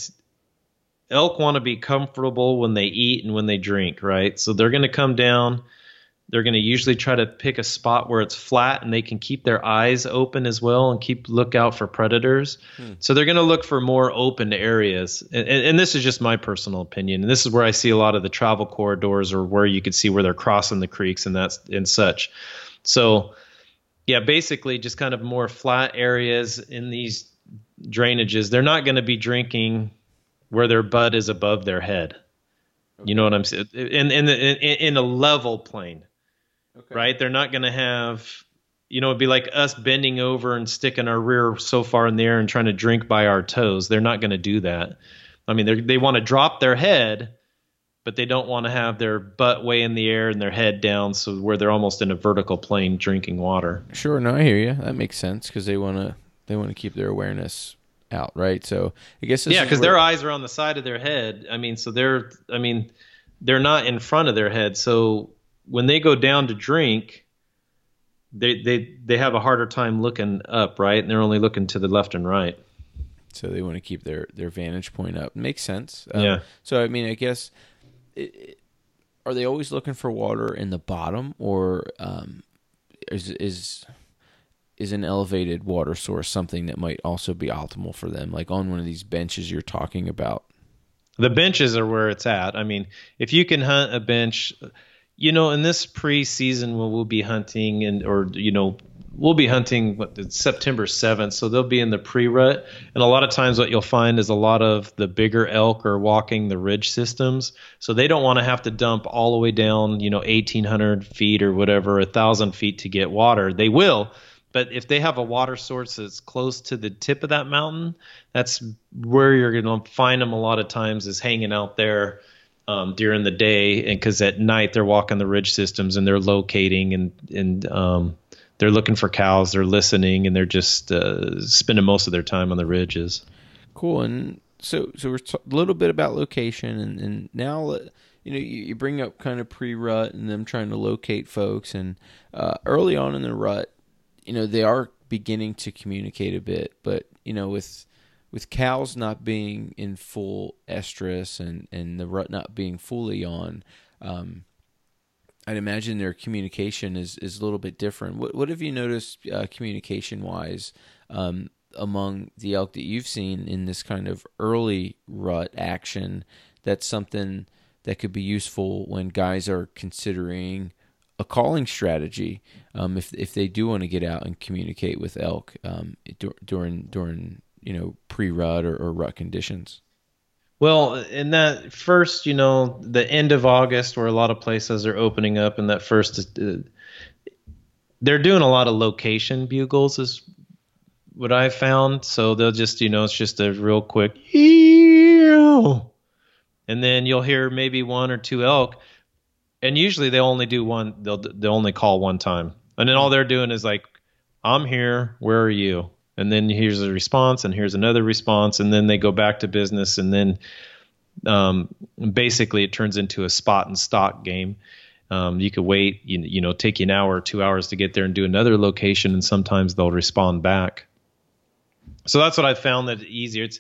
elk want to be comfortable when they eat and when they drink, right? So they're going to come down. They're going to usually try to pick a spot where it's flat and they can keep their eyes open as well and keep look out for predators. Hmm. So they're going to look for more open areas. And, and, and, this is just my personal opinion. And this is where I see a lot of the travel corridors or where you could see where they're crossing the creeks and that's and such. So yeah, basically just kind of more flat areas in these drainages. They're not going to be drinking where their butt is above their head. You know what I'm saying? In in, in in a level plane, okay. right? They're not going to have, you know, it'd be like us bending over and sticking our rear so far in the air and trying to drink by our toes. They're not going to do that. I mean, they they want to drop their head, but they don't want to have their butt way in the air and their head down, so where they're almost in a vertical plane drinking water. Sure, no, I hear you. That makes sense because they want to they want to keep their awareness out, right? So I guess it's yeah, because their eyes are on the side of their head. I mean, so they're I mean they're not in front of their head. So when they go down to drink, they they they have a harder time looking up, right? And they're only looking to the left and right. So they want to keep their their vantage point up. Makes sense. Um, Yeah. So I mean, I guess. It, it- are they always looking for water in the bottom, or um, is is is an elevated water source something that might also be optimal for them, like on one of these benches you're talking about? The benches are where it's at. I mean, if you can hunt a bench, you know, in this preseason, we'll, we'll be hunting and, or, you know, we'll be hunting what, September 7th. So they'll be in the pre rut. And a lot of times, what you'll find is a lot of the bigger elk are walking the ridge systems. So they don't want to have to dump all the way down, you know, 1,800 feet or whatever, a 1,000 feet to get water. They will. But if they have a water source that's close to the tip of that mountain, that's where you're going to find them a lot of times is hanging out there um, during the day, and because at night they're walking the ridge systems and they're locating and and um, they're looking for cows, they're listening, and they're just uh, spending most of their time on the ridges. Cool. And so, so we're a little bit about location, and, and now, you know, you, you bring up kind of pre-rut and them trying to locate folks, and uh, early on in the rut, you know, they are beginning to communicate a bit, but you know, with with cows not being in full estrus and and the rut not being fully on. Um, I'd imagine their communication is, is a little bit different. What what have you noticed uh, communication wise um, among the elk that you've seen in this kind of early rut action? That's something that could be useful when guys are considering a calling strategy. Um, if if they do want to get out and communicate with elk um, dur- during during you know pre rut or, or rut conditions. Well, in that first, you know, the end of August, where a lot of places are opening up, and that first, uh, they're doing a lot of location bugles, is what I found. So they'll just, you know, it's just a real quick, and then you'll hear maybe one or two elk, and usually they only do one. They'll they only call one time, and then all they're doing is like, "I'm here. Where are you?" And then here's a response and here's another response and then they go back to business and then um, basically it turns into a spot and stalk game. Um, you could wait you, you know take you an hour or two hours to get there and do another location and sometimes they'll respond back. So that's what i found that easier. It's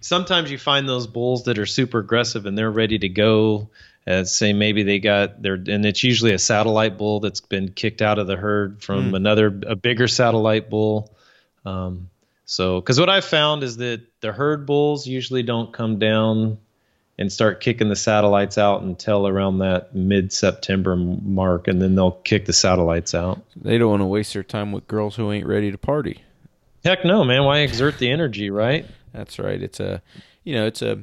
sometimes you find those bulls that are super aggressive and they're ready to go. Uh, say maybe they got their and it's usually a satellite bull that's been kicked out of the herd from Mm. another a bigger satellite bull um, so, because what I've found is that the herd bulls usually don't come down and start kicking the satellites out until around that mid-September mark, and then they'll kick the satellites out. They don't want to waste their time with girls who ain't ready to party. Heck no, man! Why exert the energy, right? That's right. It's a, you know, it's a,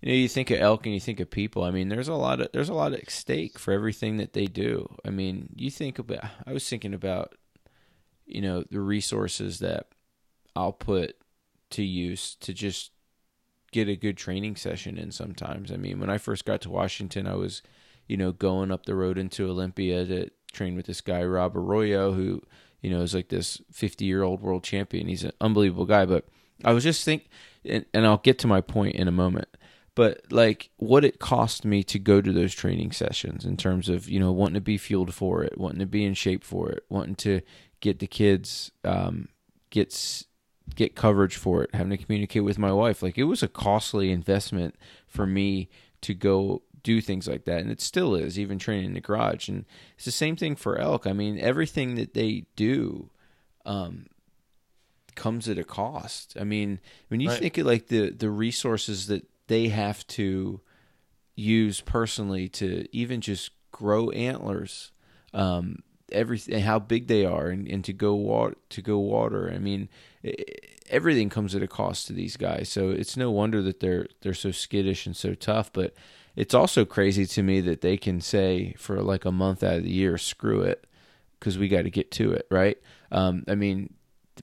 you know, you think of elk and you think of people. I mean, there's a lot of there's a lot at stake for everything that they do. I mean, you think about. I was thinking about, you know, the resources that I'll put to use to just get a good training session in. Sometimes, I mean, when I first got to Washington, I was, you know, going up the road into Olympia to train with this guy Rob Arroyo, who you know is like this 50 year old world champion. He's an unbelievable guy, but I was just think, and, and I'll get to my point in a moment. But like what it cost me to go to those training sessions in terms of you know wanting to be fueled for it, wanting to be in shape for it, wanting to get the kids um, get get coverage for it, having to communicate with my wife. Like it was a costly investment for me to go do things like that, and it still is, even training in the garage. And it's the same thing for elk. I mean, everything that they do um, comes at a cost. I mean, when you Right. think of like the the resources that they have to use personally to even just grow antlers, um, everything, how big they are, and, and to go water, to go water. I mean, i everything comes at a cost to these guys. So it's no wonder that they're they're so skittish and so tough. But it's also crazy to me that they can say for like a month out of the year, screw it, because we got to get to it, right? Um, I mean,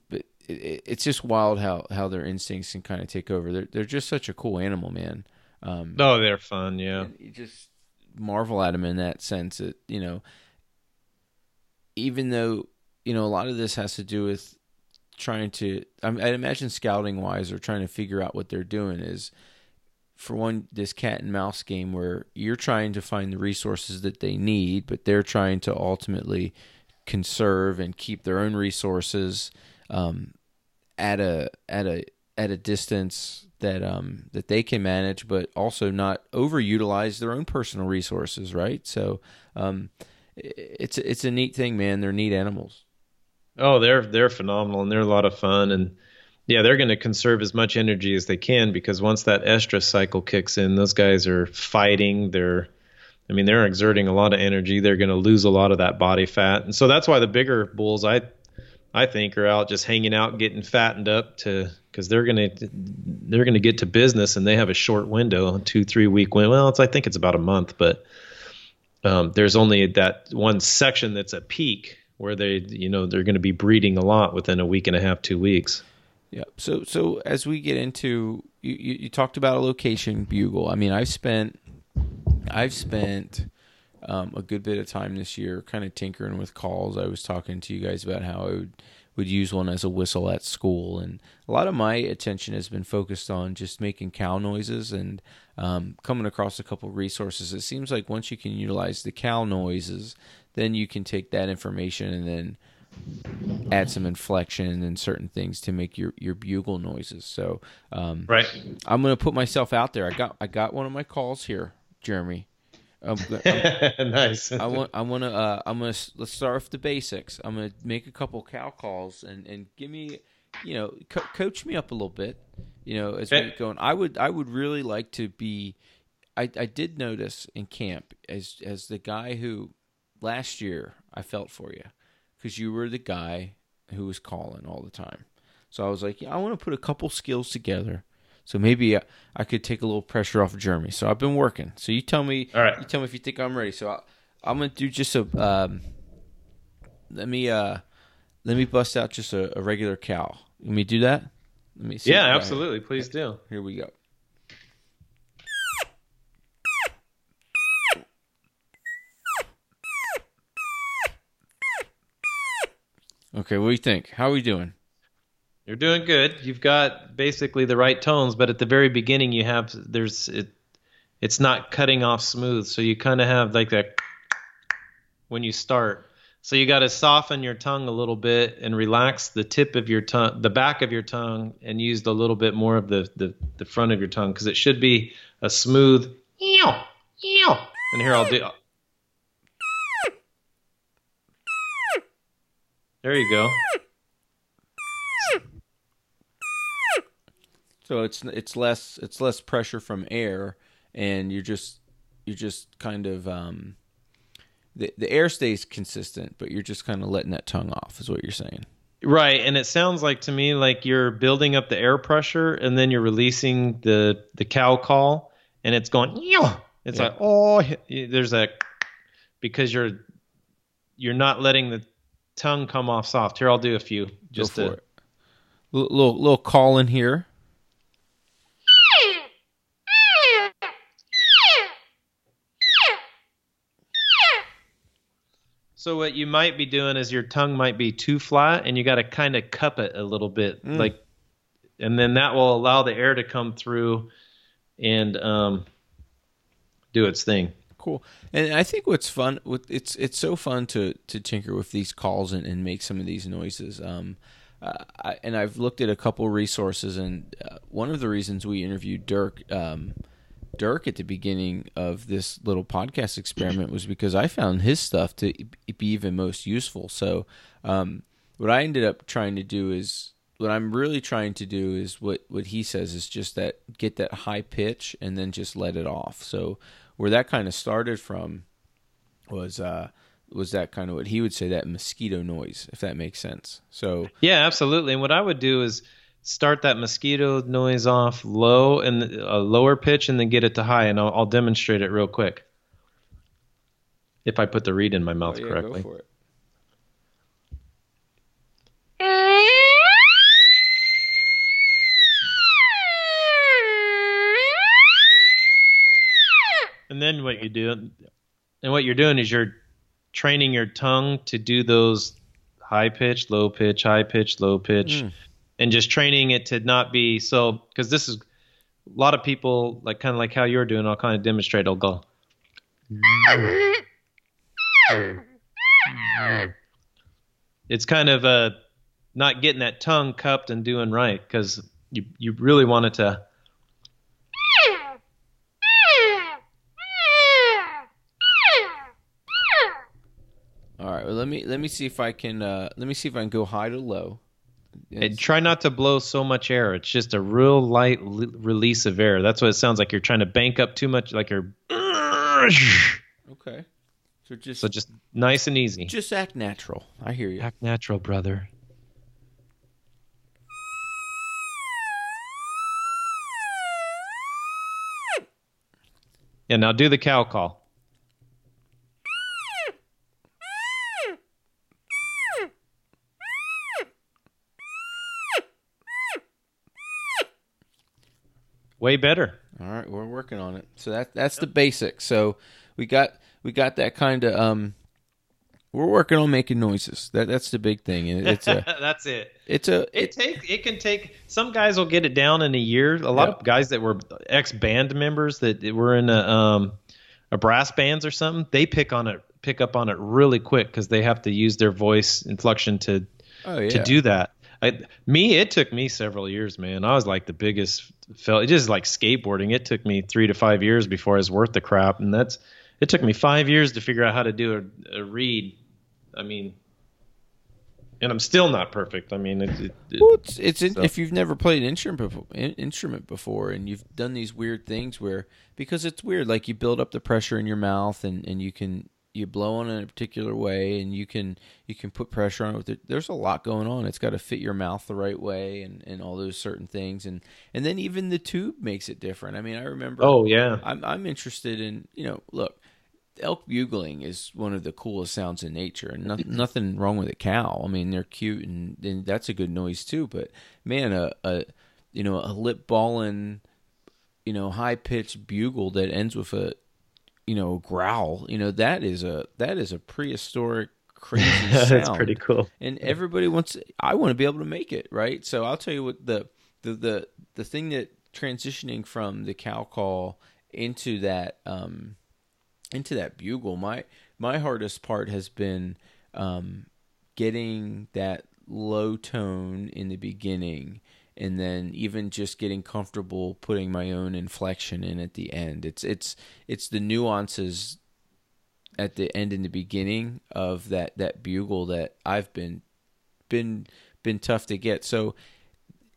but it, it- it's just wild how how their instincts can kind of take over. They're they're just such a cool animal, man. Um, No, they're fun. Yeah. you just marvel at them in that sense that you know even though you know a lot of this has to do with trying to I I'd imagine scouting wise or trying to figure out what they're doing is for one this cat and mouse game where you're trying to find the resources that they need but they're trying to ultimately conserve and keep their own resources um, at a at a at a distance that um that they can manage, but also not overutilize their own personal resources, right? So um, it's it's a neat thing, man. They're neat animals. Oh, they're they're phenomenal and they're a lot of fun and yeah, they're going to conserve as much energy as they can because once that estrus cycle kicks in, those guys are fighting. They're, I mean, they're exerting a lot of energy. They're going to lose a lot of that body fat, and so that's why the bigger bulls, I, I think, are out just hanging out, getting fattened up to because they're going to they're going to get to business, and they have a short window, two three week window. Well, it's I think it's about a month, but um, there's only that one section that's a peak where they you know they're going to be breeding a lot within a week and a half, two weeks. Yeah. So so as we get into you, you, talked about a location bugle. I mean, I've spent I've spent um, a good bit of time this year kind of tinkering with calls. I was talking to you guys about how I would would use one as a whistle at school, and a lot of my attention has been focused on just making cow noises and um, coming across a couple resources. It seems like once you can utilize the cow noises, then you can take that information and then add some inflection and certain things to make your, your bugle noises. So um, right, I'm gonna put myself out there. I got I got one of my calls here, Jeremy. I'm, I'm, nice. I want I want to uh, I'm gonna let's start off the basics. I'm gonna make a couple cow calls and and give me you know co- coach me up a little bit. You know as we going. I would I would really like to be. I, I did notice in camp as as the guy who last year I felt for you because you were the guy who was calling all the time. So I was like, yeah, I want to put a couple skills together. So maybe I, I, could take a little pressure off of Jeremy. So I've been working. So you tell me. All right. You tell me if you think I'm ready. So I, am gonna do just a. Um, let me uh, let me bust out just a, a regular cow. Let me do that. Let me see. Yeah, absolutely. Please do. Here we go. Okay, what do you think? How are we doing? You're doing good. You've got basically the right tones, but at the very beginning you have there's it it's not cutting off smooth, so you kind of have like that when you start. So you got to soften your tongue a little bit and relax the tip of your tongue, the back of your tongue, and use a little bit more of the the, the front of your tongue because it should be a smooth. And here I'll do There you go. So it's it's less it's less pressure from air, and you're just you're just kind of um, the the air stays consistent, but you're just kind of letting that tongue off, is what you're saying. Right, and it sounds like to me like you're building up the air pressure, and then you're releasing the the cow call, and it's going. It's yeah. like oh, there's a because you're you're not letting the tongue come off soft. Here, I'll do a few. Just Go for to, it. Little, little little call in here. So what you might be doing is your tongue might be too flat, and you got to kind of cup it a little bit, mm. like, and then that will allow the air to come through and um, do its thing cool. And I think what's fun, it's it's so fun to to tinker with these calls and, and make some of these noises. Um, uh, I, and I've looked at a couple resources, and uh, one of the reasons we interviewed Dirk. Um, Dirk at the beginning of this little podcast experiment was because I found his stuff to be even most useful. So, um, what I ended up trying to do is what I'm really trying to do is what what he says is just that get that high pitch and then just let it off. So where that kind of started from was uh, was that kind of what he would say that mosquito noise, if that makes sense. So yeah, absolutely. And what I would do is start that mosquito noise off low and a lower pitch, and then get it to high, and I'll, I'll demonstrate it real quick. If I put the reed in my mouth oh, yeah, correctly. And then what you do, and what you're doing is you're training your tongue to do those high pitch, low pitch, high pitch, low pitch, mm. And just training it to not be so. Because this is a lot of people like kind of like how you're doing. I'll kind of demonstrate. I'll go. It's kind of uh, not getting that tongue cupped and doing right because you you really want it to. All right. Well, let me let me see if I can uh, let me see if I can go high to low. And try not to blow so much air. It's just a real light l- release of air. That's what it sounds like. You're trying to bank up too much, like you're. Okay. So just So just nice and easy. just act natural. I hear you. Act natural, brother. Yeah, now do the cow call. Way better. All right, we're working on it. So that that's the basics. So we got we got that kind of um we're working on making noises. That that's the big thing. It's a That's it. it's a It take it can take some guys will get it down in a year. A lot Yep. of guys that were ex band members that were in a um a brass bands or something, they pick on it pick up on it really quick because they have to use their voice inflection to oh yeah. to do that. I, me, it took me several years, man. I was like the biggest fell. It just like skateboarding. It took me three to five years before I was worth the crap, and that's. It took me five years to figure out how to do a, a reed. I mean, and I'm still not perfect. I mean, it, it, it- Well, it's, it's So- if you've never played an instrument before, instrument before, and you've done these weird things where because it's weird, like you build up the pressure in your mouth, and, and you can you blow on it in a particular way, and you can you can put pressure on it. With it. There's a lot going on. It's got to fit your mouth the right way, and, and all those certain things, and and then even the tube makes it different. I mean, I remember. oh yeah, I'm I'm interested in you know look, elk bugling is one of the coolest sounds in nature, and no, nothing wrong with a cow. I mean, they're cute, and, and that's a good noise too. But man, a, a you know a lip balling, you know high pitched bugle that ends with a you know growl, you know that is a that is a prehistoric crazy sound. that's pretty cool. and everybody wants i want to be able to make it right so i'll tell you what the the the, the thing that transitioning from the cow call into that um into that bugle my my hardest part has been um getting that low tone in the beginning and then even just getting comfortable putting my own inflection in at the end it's it's it's the nuances at the end and the beginning of that that bugle that I've been been been tough to get. So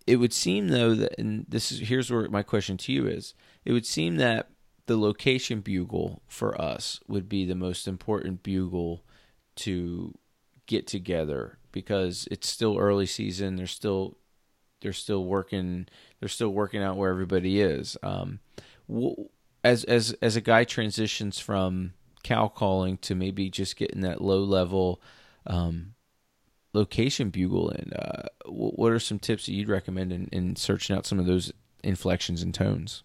it would seem though that and this is here's where my question to you is. It would seem that the location bugle for us would be the most important bugle to get together because it's still early season. They're still they're still working they're still working out where everybody is. Um, as as as a guy transitions from cow calling to maybe just getting that low level um, location bugle in, uh, what are some tips that you'd recommend in, in searching out some of those inflections and tones?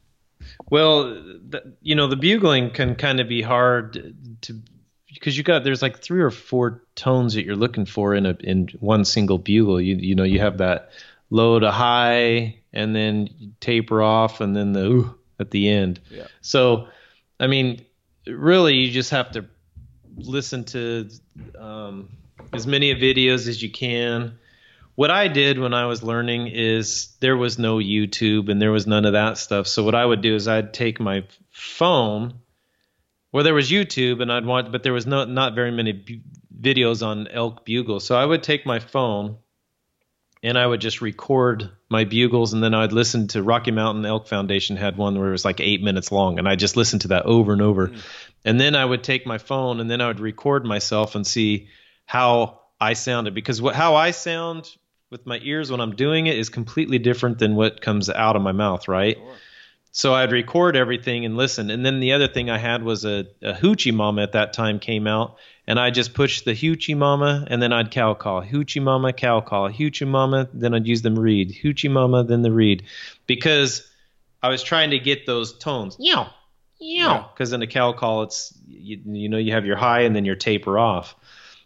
Well, th- you know, the bugling can kind of be hard to because you got there's like three or four tones that you're looking for in a in one single bugle. You you know you have that low to high, and then taper off, and then the ooh at the end. Yeah. So, I mean, really, you just have to listen to um, as many videos as you can. What I did when I was learning is there was no YouTube and there was none of that stuff. So what I would do is I'd take my phone, where there was YouTube, and I'd want, but there was not not very many bu- videos on elk bugle. So I would take my phone, and I would just record my bugles, and then I'd listen to Rocky Mountain Elk Foundation had one where it was like eight minutes long, and I just listened to that over and over. Mm. And then I would take my phone, and then I would record myself and see how I sounded because what how I sound with my ears when I'm doing it is completely different than what comes out of my mouth, right? So I'd record everything and listen. And then the other thing I had was a, a hoochie mama at that time came out, and I just pushed the hoochie mama, and then I'd cow call hoochie mama, cow call hoochie mama. Then I'd use them reed hoochie mama, then the reed, because I was trying to get those tones. Yow, yow. Because in a cow call, it's you, you know you have your high and then your taper off,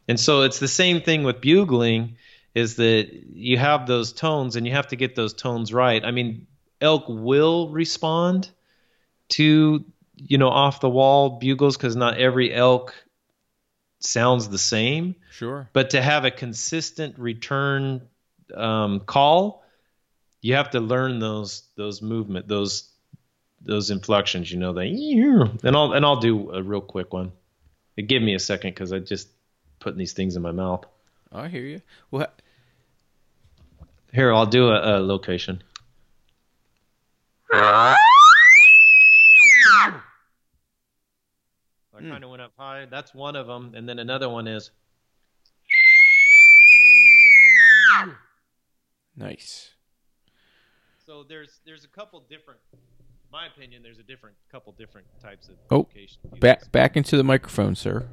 and so it's the same thing with bugling. Is that you have those tones and you have to get those tones right. I mean, elk will respond to you know off the wall bugles because not every elk sounds the same Sure. but to have a consistent return um, call you have to learn those those movement those those inflections. You know that, and I'll and I'll do a real quick one. It give me a second because I just putting these things in my mouth. I hear you. Well, here I'll do a, a location. I kind of went up high. That's one of them, and then another one is. Nice. So there's there's a couple different. My opinion, there's a different couple different types of oh. Back back into the microphone, sir.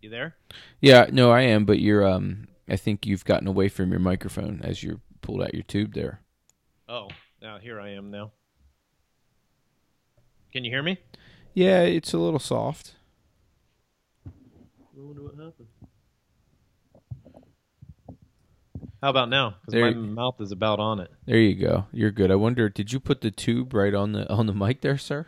You there? Yeah, no, I am, but you're um I think you've gotten away from your microphone as you pulled out your tube there. Oh, now here I am now. Can you hear me? Yeah, it's a little soft. I wonder what happened. How about now? Because my mouth is about on it. There you go. You're good. I wonder, did you put the tube right on the on the mic there, sir?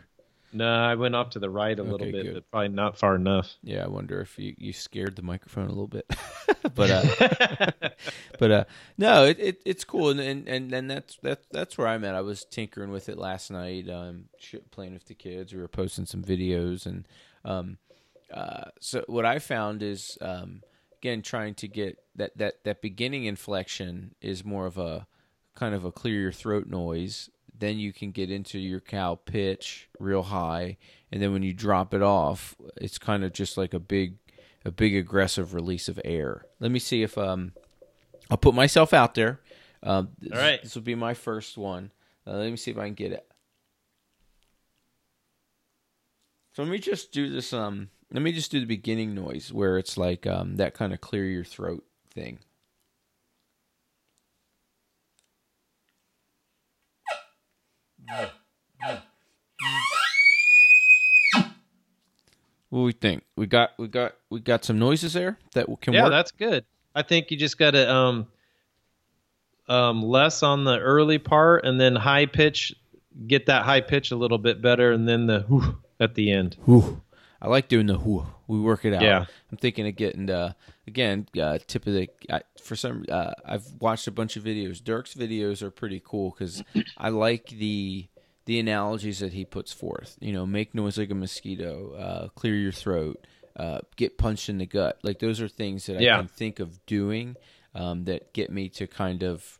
No, I went off to the right a little bit, good. but probably not far enough. Yeah, I wonder if you, you scared the microphone a little bit. but uh, but uh, no, it, it it's cool, and and and, and that's that's that's where I'm at. I was tinkering with it last night, um, playing with the kids. We were posting some videos, and um, uh, so what I found is um, again trying to get that that that beginning inflection is more of a kind of a clear your throat noise then you can get into your cow pitch real high and then when you drop it off it's kind of just like a big a big aggressive release of air. Let me see if um i'll put myself out there. Um, all right. this will be my first one. Uh, let me see if i can get it. So let me just do this um let me just do the beginning noise where it's like um that kind of clear your throat thing What do we think? We got we got we got some noises there that can yeah, work. that's good. I think you just got to um um less on the early part and then high pitch get that high pitch a little bit better and then the whew at the end. Whew. I like doing the whew. We work it out. Yeah. I'm thinking of getting uh again uh, tip of the uh, for some uh, I've watched a bunch of videos. Dirk's videos are pretty cool cuz I like the the analogies that he puts forth. You know, make noise like a mosquito, uh, clear your throat, uh, get punched in the gut. Like those are things that yeah. I can think of doing um, that get me to kind of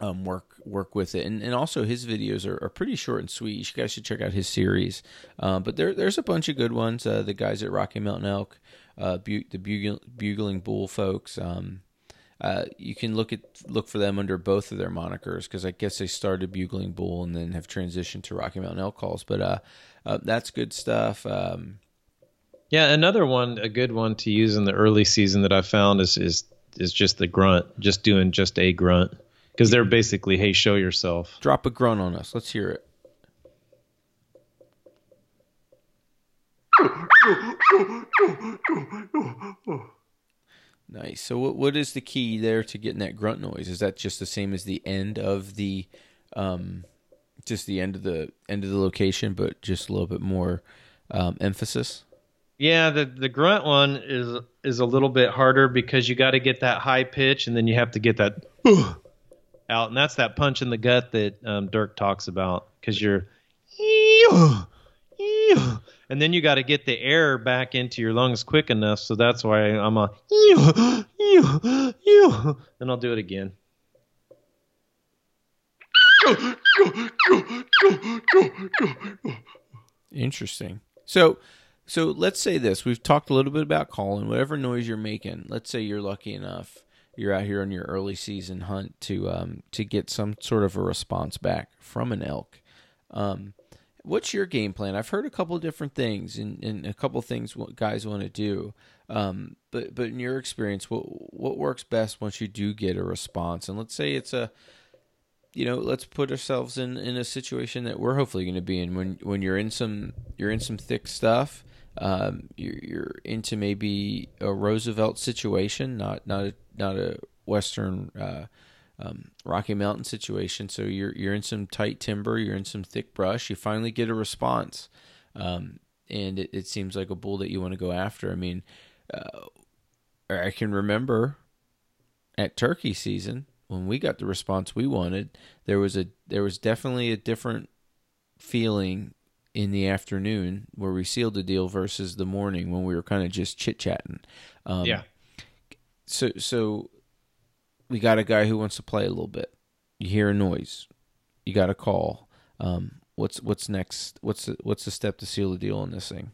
um, work work with it. And and also his videos are, are pretty short and sweet. You guys should check out his series. Um, but there there's a bunch of good ones. Uh, the guys at Rocky Mountain Elk, uh, Bu- the Bugling, Bugling Bull folks. Um, uh, you can look at look for them under both of their monikers because I guess they started Bugling Bull and then have transitioned to Rocky Mountain Elk Calls. But uh, uh, that's good stuff. Um, yeah, another one, a good one to use in the early season that I found is is is just the grunt, just doing just a grunt because they're basically, hey, show yourself. Drop a grunt on us. Let's hear it. Nice. So, what what is the key there to getting that grunt noise? Is that just the same as the end of the, um, just the end of the end of the location, but just a little bit more um, emphasis? Yeah, the the grunt one is is a little bit harder because you got to get that high pitch, and then you have to get that out, and that's that punch in the gut that um, Dirk talks about because you're and then you got to get the air back into your lungs quick enough. So that's why I'm a, and I'll do it again. Interesting. So, so let's say this: we've talked a little bit about calling, whatever noise you're making. Let's say you're lucky enough you're out here on your early season hunt to um, to get some sort of a response back from an elk. Um, what's your game plan? I've heard a couple different things and, and a couple things guys want to do. Um, but but in your experience, what what works best once you do get a response? And let's say it's a you know, let's put ourselves in, in a situation that we're hopefully going to be in when when you're in some you're in some thick stuff. Um, you're, you're into maybe a Roosevelt situation, not not a not a Western uh, um, Rocky Mountain situation. So you're you're in some tight timber, you're in some thick brush. You finally get a response, um, and it, it, seems like a bull that you want to go after. I mean, uh, I can remember at turkey season when we got the response we wanted, there was a there was definitely a different feeling in the afternoon where we sealed the deal versus the morning when we were kind of just chit chatting. Um, yeah. So so we got a guy who wants to play a little bit. You hear a noise, you got a call. Um, what's what's next? What's the, what's the step to seal the deal on this thing?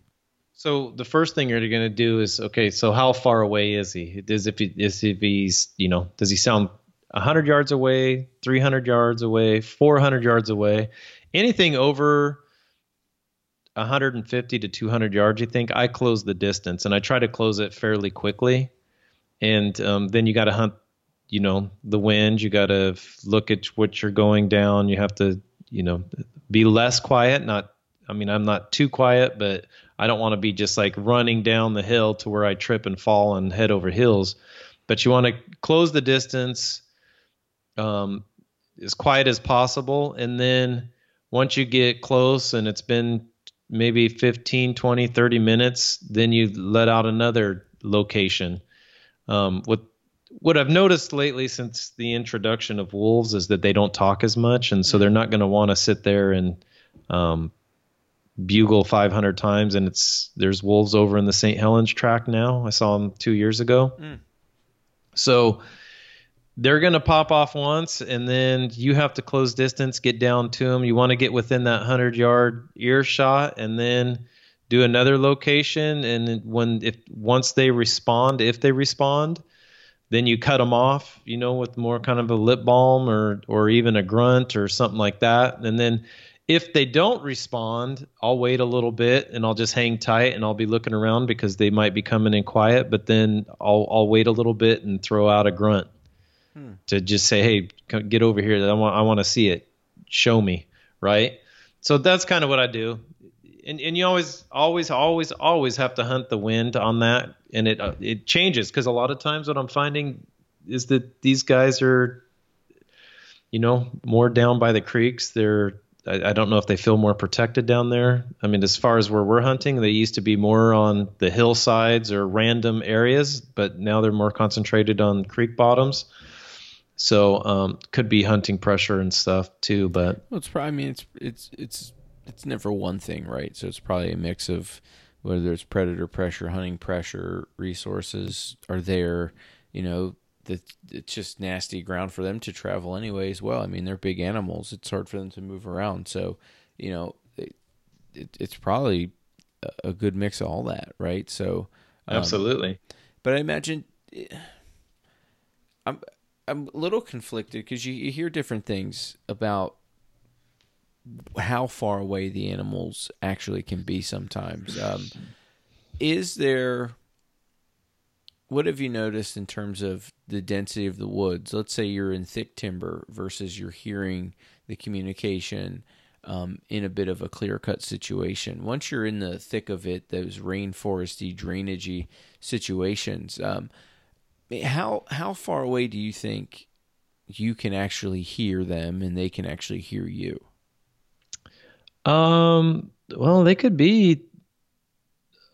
So the first thing you're going to do is okay. So how far away is he? Is if he is if he's you know does he sound 100 yards away, 300 yards away, 400 yards away, anything over 150 to 200 yards? You think I close the distance and I try to close it fairly quickly, and um, then you got to hunt. You know the wind. You got to look at what you're going down. You have to you know be less quiet. Not I mean I'm not too quiet, but I don't want to be just like running down the hill to where I trip and fall and head over hills. But you want to close the distance um, as quiet as possible. And then once you get close and it's been maybe 15, 20, 30 minutes, then you let out another location. Um, what what I've noticed lately since the introduction of wolves is that they don't talk as much, and so they're not going to want to sit there and um, bugle 500 times. And it's there's wolves over in the St. Helens track now. I saw them two years ago. Mm. So they're going to pop off once, and then you have to close distance, get down to them. You want to get within that 100 yard earshot, and then do another location. And when if once they respond, if they respond, then you cut them off, you know, with more kind of a lip balm or or even a grunt or something like that. And then if they don't respond, I'll wait a little bit and I'll just hang tight and I'll be looking around because they might be coming in quiet. But then I'll I'll wait a little bit and throw out a grunt hmm. to just say, "Hey, come, get over here! I want I want to see it. Show me." Right. So that's kind of what I do. And, and you always always always always have to hunt the wind on that and it uh, it changes because a lot of times what I'm finding is that these guys are you know more down by the creeks they're I, I, don't know if they feel more protected down there. I mean, as far as where we're hunting, they used to be more on the hillsides or random areas, but now they're more concentrated on creek bottoms. So um, could be hunting pressure and stuff too. But well, it's probably. I mean, it's it's it's it's never one thing, right? So it's probably a mix of whether it's predator pressure, hunting pressure, resources are there. You know, that it's just nasty ground for them to travel anyway as well. I mean, they're big animals. It's hard for them to move around. So, you know, it, it, it's probably a good mix of all that, right? So, um, absolutely. But I imagine I'm I'm a little conflicted because you, you hear different things about how far away the animals actually can be sometimes. Um, is there what have you noticed in terms of the density of the woods? Let's say you're in thick timber versus you're hearing the communication um, in a bit of a clear cut situation. Once you're in the thick of it, those rainforesty, drainagey situations, um, how how far away do you think you can actually hear them and they can actually hear you? Um, well, they could be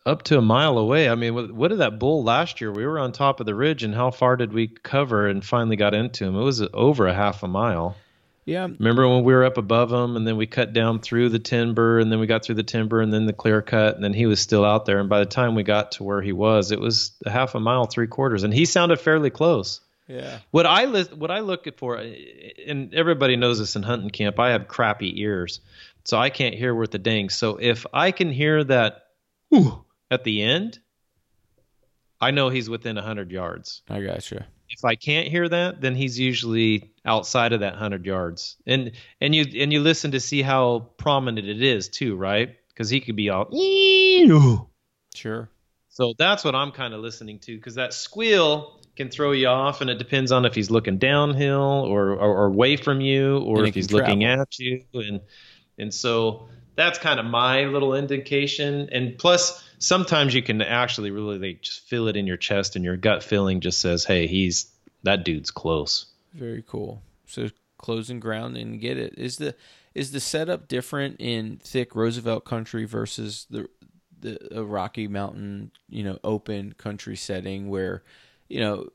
up to a mile away. I mean, what, what, did that bull last year? We were on top of the ridge, and how far did we cover and finally got into him? It was over a half a mile. Yeah. Remember when we were up above him, and then we cut down through the timber, and then we got through the timber, and then the clear cut, and then he was still out there. And by the time we got to where he was, it was a half a mile, three quarters, and he sounded fairly close. Yeah. What I li- what I look for, and everybody knows this in hunting camp, I have crappy ears, so I can't hear worth a dang. So if I can hear that, whew, at the end, I know he's within 100 yards. I gotcha. If I can't hear that, then he's usually outside of that 100 yards. And and you and you listen to see how prominent it is too, right? Because he could be all sure. So that's what I'm kind of listening to because that squeal can throw you off, and it depends on if he's looking downhill or or, or away from you, or if he's looking at you, and and so that's kind of my little indication. And plus, sometimes you can actually really like, just feel it in your chest, and your gut feeling just says, "Hey, he's that dude's close." Very cool. So closing ground and get it. Is the is the setup different in thick Roosevelt country versus the the Rocky Mountain, you know, open country setting where, you know,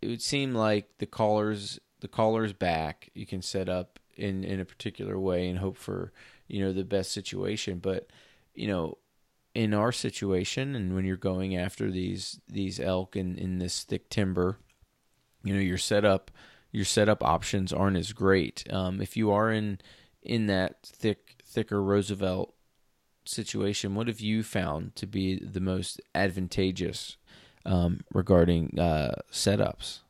it would seem like the callers the caller's back. You can set up in in a particular way and hope for you know the best situation. But you know, in our situation, and when you're going after these these elk in in this thick timber, you know your setup your setup options aren't as great. Um, if you are in in that thick thicker Roosevelt situation, what have you found to be the most advantageous um, regarding uh, setups?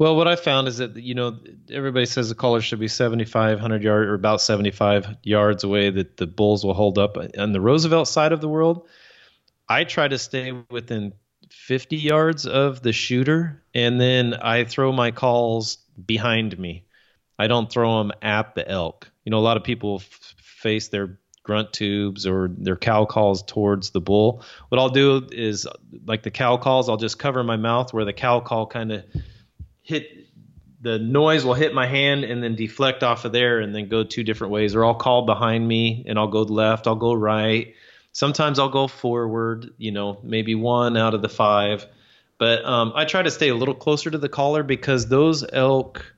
Well, what I found is that you know everybody says the caller should be 7,500 yards or about 75 yards away that the bulls will hold up. On the Roosevelt side of the world, I try to stay within 50 yards of the shooter, and then I throw my calls behind me. I don't throw them at the elk. You know, a lot of people f- face their grunt tubes or their cow calls towards the bull. What I'll do is, like the cow calls, I'll just cover my mouth where the cow call kind of hit the noise will hit my hand and then deflect off of there and then go two different ways. Or I'll call behind me and I'll go left, I'll go right. Sometimes I'll go forward, you know, maybe one out of the five. But um, I try to stay a little closer to the caller because those elk,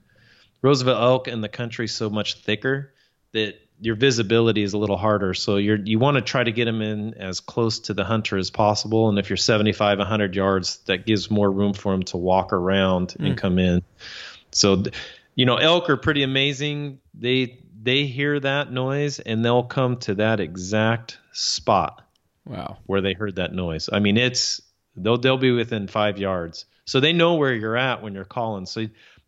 Roosevelt elk, and the country so much thicker that your visibility is a little harder. So you're you want to try to get them in as close to the hunter as possible. And if you're 75, 100 yards, that gives more room for them to walk around mm. and come in. So, you know, elk are pretty amazing. They they hear that noise and they'll come to that exact spot. Wow. Where they heard that noise. I mean, it's they'll they'll be within five yards, so they know where you're at when you're calling. So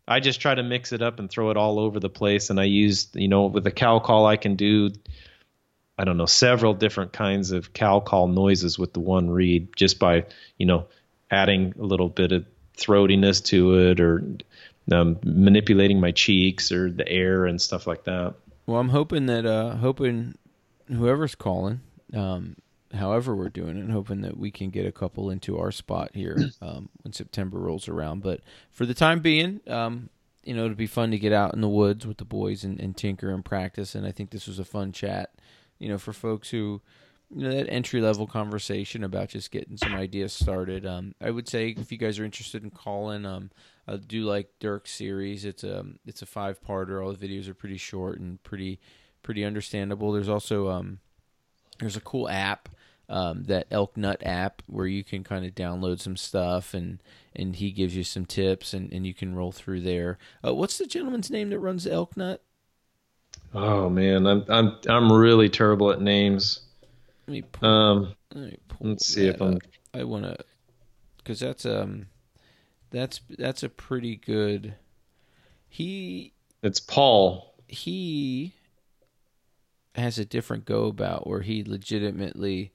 I just try to mix it up and throw it all over the place. And I use, you know, with a cow call, I can do, I don't know, several different kinds of cow call noises with the one reed just by, you know, adding a little bit of throatiness to it or um, manipulating my cheeks or the air and stuff like that. Well, I'm hoping that, uh, hoping whoever's calling, um, however we're doing it, hoping that we can get a couple into our spot here um, when September rolls around. But for the time being, um, you know, it'd be fun to get out in the woods with the boys and, and tinker and practice. And I think this was a fun chat, you know, for folks who, you know, that entry level conversation about just getting some ideas started. Um, I would say if you guys are interested in calling, um, I do like Dirk's series. It's a it's a five parter. All the videos are pretty short and pretty pretty understandable. There's also um, there's a cool app um, that Elk Nut app where you can kind of download some stuff and and he gives you some tips and, and you can roll through there. Uh, what's the gentleman's name that runs Elk Nut? Oh man, I'm I'm I'm really terrible at names. Let me pull, um, let me pull let's see if I'm. Up. I want to, because that's um, that's that's a pretty good. He. It's Paul. He has a different go about where he legitimately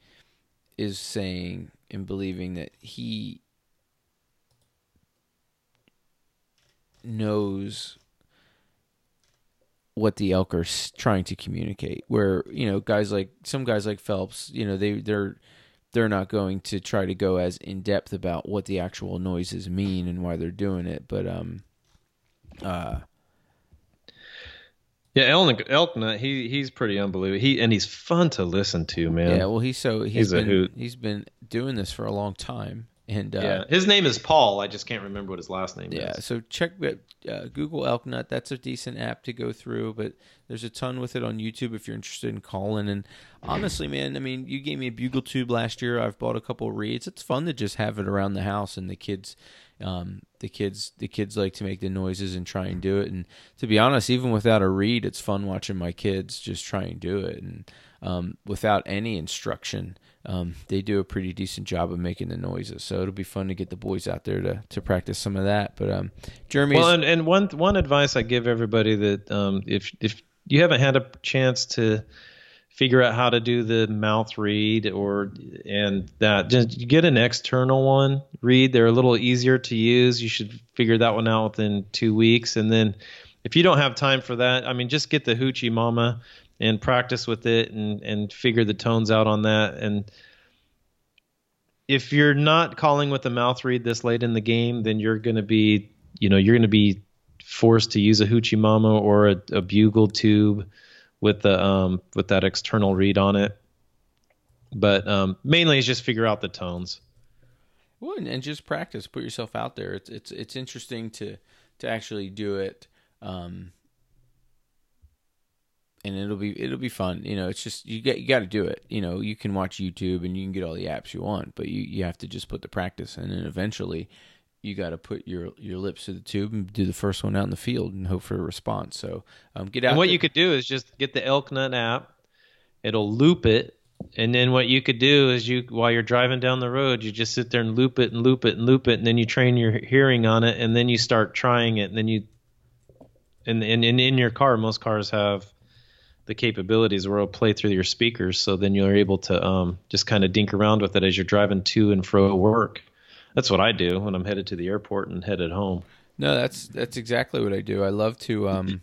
is saying and believing that he knows what the elk are trying to communicate. Where you know guys like some guys like phelps you know they they're they're not going to try to go as in depth about what the actual noises mean and why they're doing it but um uh yeah, Elk, Elknut, he he's pretty unbelievable. He and he's fun to listen to, man. Yeah, well, he's so he's, he's been, a hoot. He's been doing this for a long time, and uh, yeah, his name is Paul. I just can't remember what his last name yeah, is. Yeah, so check uh, Google Elknut. That's a decent app to go through, but there's a ton with it on YouTube if you're interested in calling. And honestly, man, I mean, you gave me a bugle tube last year. I've bought a couple of reeds. It's fun to just have it around the house, and the kids um, the kids the kids like to make the noises and try and do it. And to be honest, even without a reed, it's fun watching my kids just try and do it. And um, without any instruction, um, they do a pretty decent job of making the noises. So it'll be fun to get the boys out there to, to practice some of that. But um, Jeremy, well, and, and one one advice I give everybody that um, if if you haven't had a chance to figure out how to do the mouth reed or and that. Just get an external one reed. They're a little easier to use. You should figure that one out within two weeks. And then if you don't have time for that i mean just get the hoochie mama and practice with it and and figure the tones out on that. And if you're not calling with the mouth reed this late in the game then you're going to be you know you're going to be forced to use a hoochie mama or a, a bugle tube with the um, with that external reed on it. But um, mainly is just figure out the tones. Well, and, just practice. Put yourself out there. It's it's it's interesting to to actually do it. Um, and it'll be it'll be fun. You know, it's just you get you got to do it. You know, you can watch YouTube and you can get all the apps you want, but you you have to just put the practice, in, and eventually you got to put your your lips to the tube and do the first one out in the field and hope for a response. So um, get out. And what there. you could do is just get the Elk Nut app. It'll loop it, and then what you could do is you while you're driving down the road, you just sit there and loop it and loop it and loop it, and then you train your hearing on it, and then you start trying it, and then you. And, and, and in your car, most cars have the capabilities where it'll play through your speakers. So then you're able to um, just kind of dink around with it as you're driving to and fro work. That's what I do when I'm headed to the airport and headed home. No, that's that's exactly what I do. I love to um,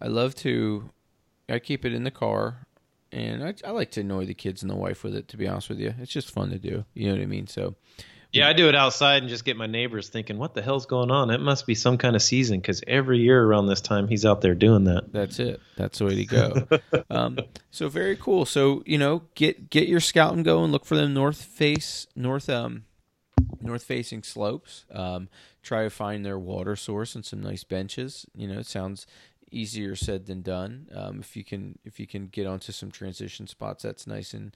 I love to I keep it in the car, and I, I like to annoy the kids and the wife with it. To be honest with you, it's just fun to do. You know what I mean? So yeah, I do it outside and just get my neighbors thinking, "What the hell's going on?" It must be some kind of season because every year around this time he's out there doing that. That's it. That's the way to go. um, so very cool. So you know, get get your scouting going. Look for them north face north um north facing slopes. Um, try to find their water source and some nice benches. You know, it sounds easier said than done. Um, if you can if you can get onto some transition spots, that's nice and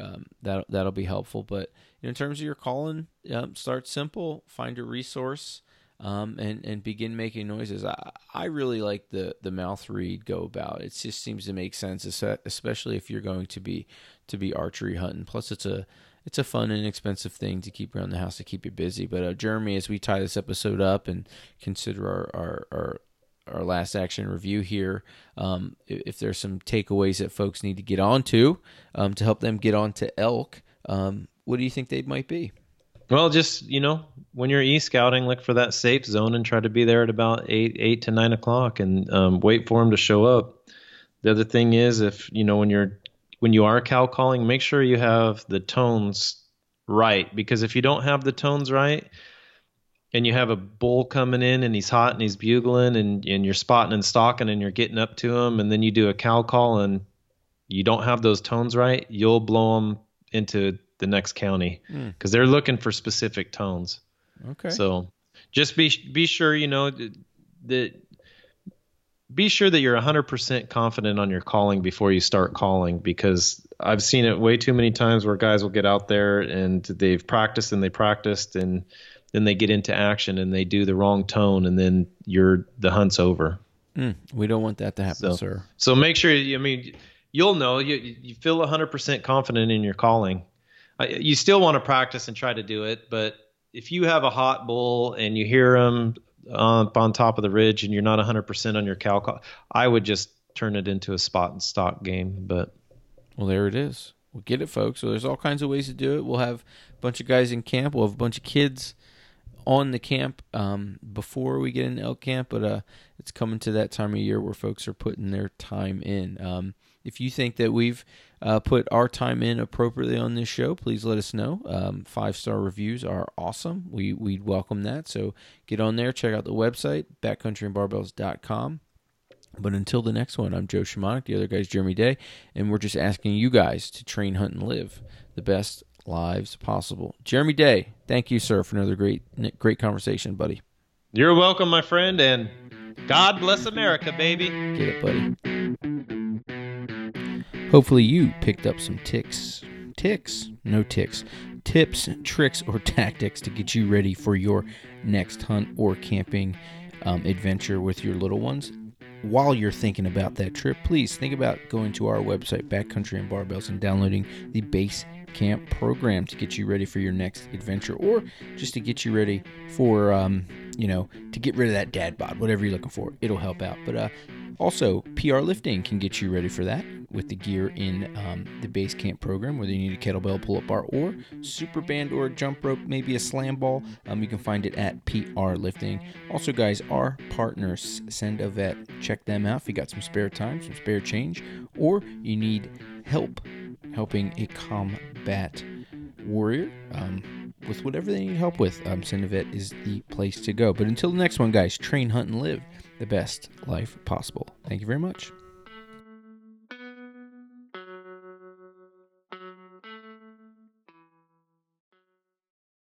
um, that that'll be helpful. But in terms of your calling, um, start simple, find a resource, um, and and begin making noises. I, I really like the the mouth reed go about. It just seems to make sense, especially if you're going to be to be archery hunting. Plus, it's a it's a fun and expensive thing to keep around the house to keep you busy. But uh, Jeremy, as we tie this episode up and consider our our, our our last action review here. Um, if there's some takeaways that folks need to get onto um, to help them get onto elk, um, what do you think they might be? Well, just you know, when you're e scouting, look for that safe zone and try to be there at about eight eight to nine o'clock, and um, wait for them to show up. The other thing is, if you know when you're when you are cow calling, make sure you have the tones right because if you don't have the tones right, and you have a bull coming in and he's hot and he's bugling and, and you're spotting and stalking and you're getting up to him and then you do a cow call and you don't have those tones right, you'll blow them into the next county because mm. they're looking for specific tones. Okay. So just be be sure you know that be sure that you're 100% confident on your calling before you start calling because I've seen it way too many times where guys will get out there and they've practiced and they practiced and then they get into action and they do the wrong tone and then you're the hunt's over. Mm, we don't want that to happen, so, sir. So make sure I mean you'll know you you feel 100% confident in your calling. You still want to practice and try to do it, but if you have a hot bull and you hear him up on top of the ridge and you're not 100% on your cow call, I would just turn it into a spot and stalk game, but well there it is. We'll get it folks. So there's all kinds of ways to do it. We'll have a bunch of guys in camp, we'll have a bunch of kids on the camp um, before we get into elk camp, but uh, it's coming to that time of year where folks are putting their time in. Um, if you think that we've uh, put our time in appropriately on this show, please let us know. Um, Five star reviews are awesome. We we'd welcome that. So get on there, check out the website backcountryandbarbells.com. But until the next one, I'm Joe Shimonik. The other guy's Jeremy Day, and we're just asking you guys to train, hunt, and live the best lives possible. Jeremy Day, thank you, sir, for another great great conversation, buddy. You're welcome, my friend, and God bless America, baby. Get it, buddy. Hopefully, you picked up some ticks, ticks, no ticks, tips, tricks, or tactics to get you ready for your next hunt or camping um, adventure with your little ones. While you're thinking about that trip, please think about going to our website, Backcountry and Barbells, and downloading the base camp program to get you ready for your next adventure or just to get you ready for, um, you know, to get rid of that dad bod, whatever you're looking for. It'll help out. But uh, also, PR lifting can get you ready for that with the gear in um, the base camp program, whether you need a kettlebell pull up bar or super band or a jump rope, maybe a slam ball. Um, you can find it at PR lifting. Also, guys, our partners, Send a Vet. Check them out if you got some spare time, some spare change, or you need help helping a combat warrior um, with whatever they need help with. Um, a is the place to go. But until the next one, guys, train, hunt, and live the best life possible. Thank you very much.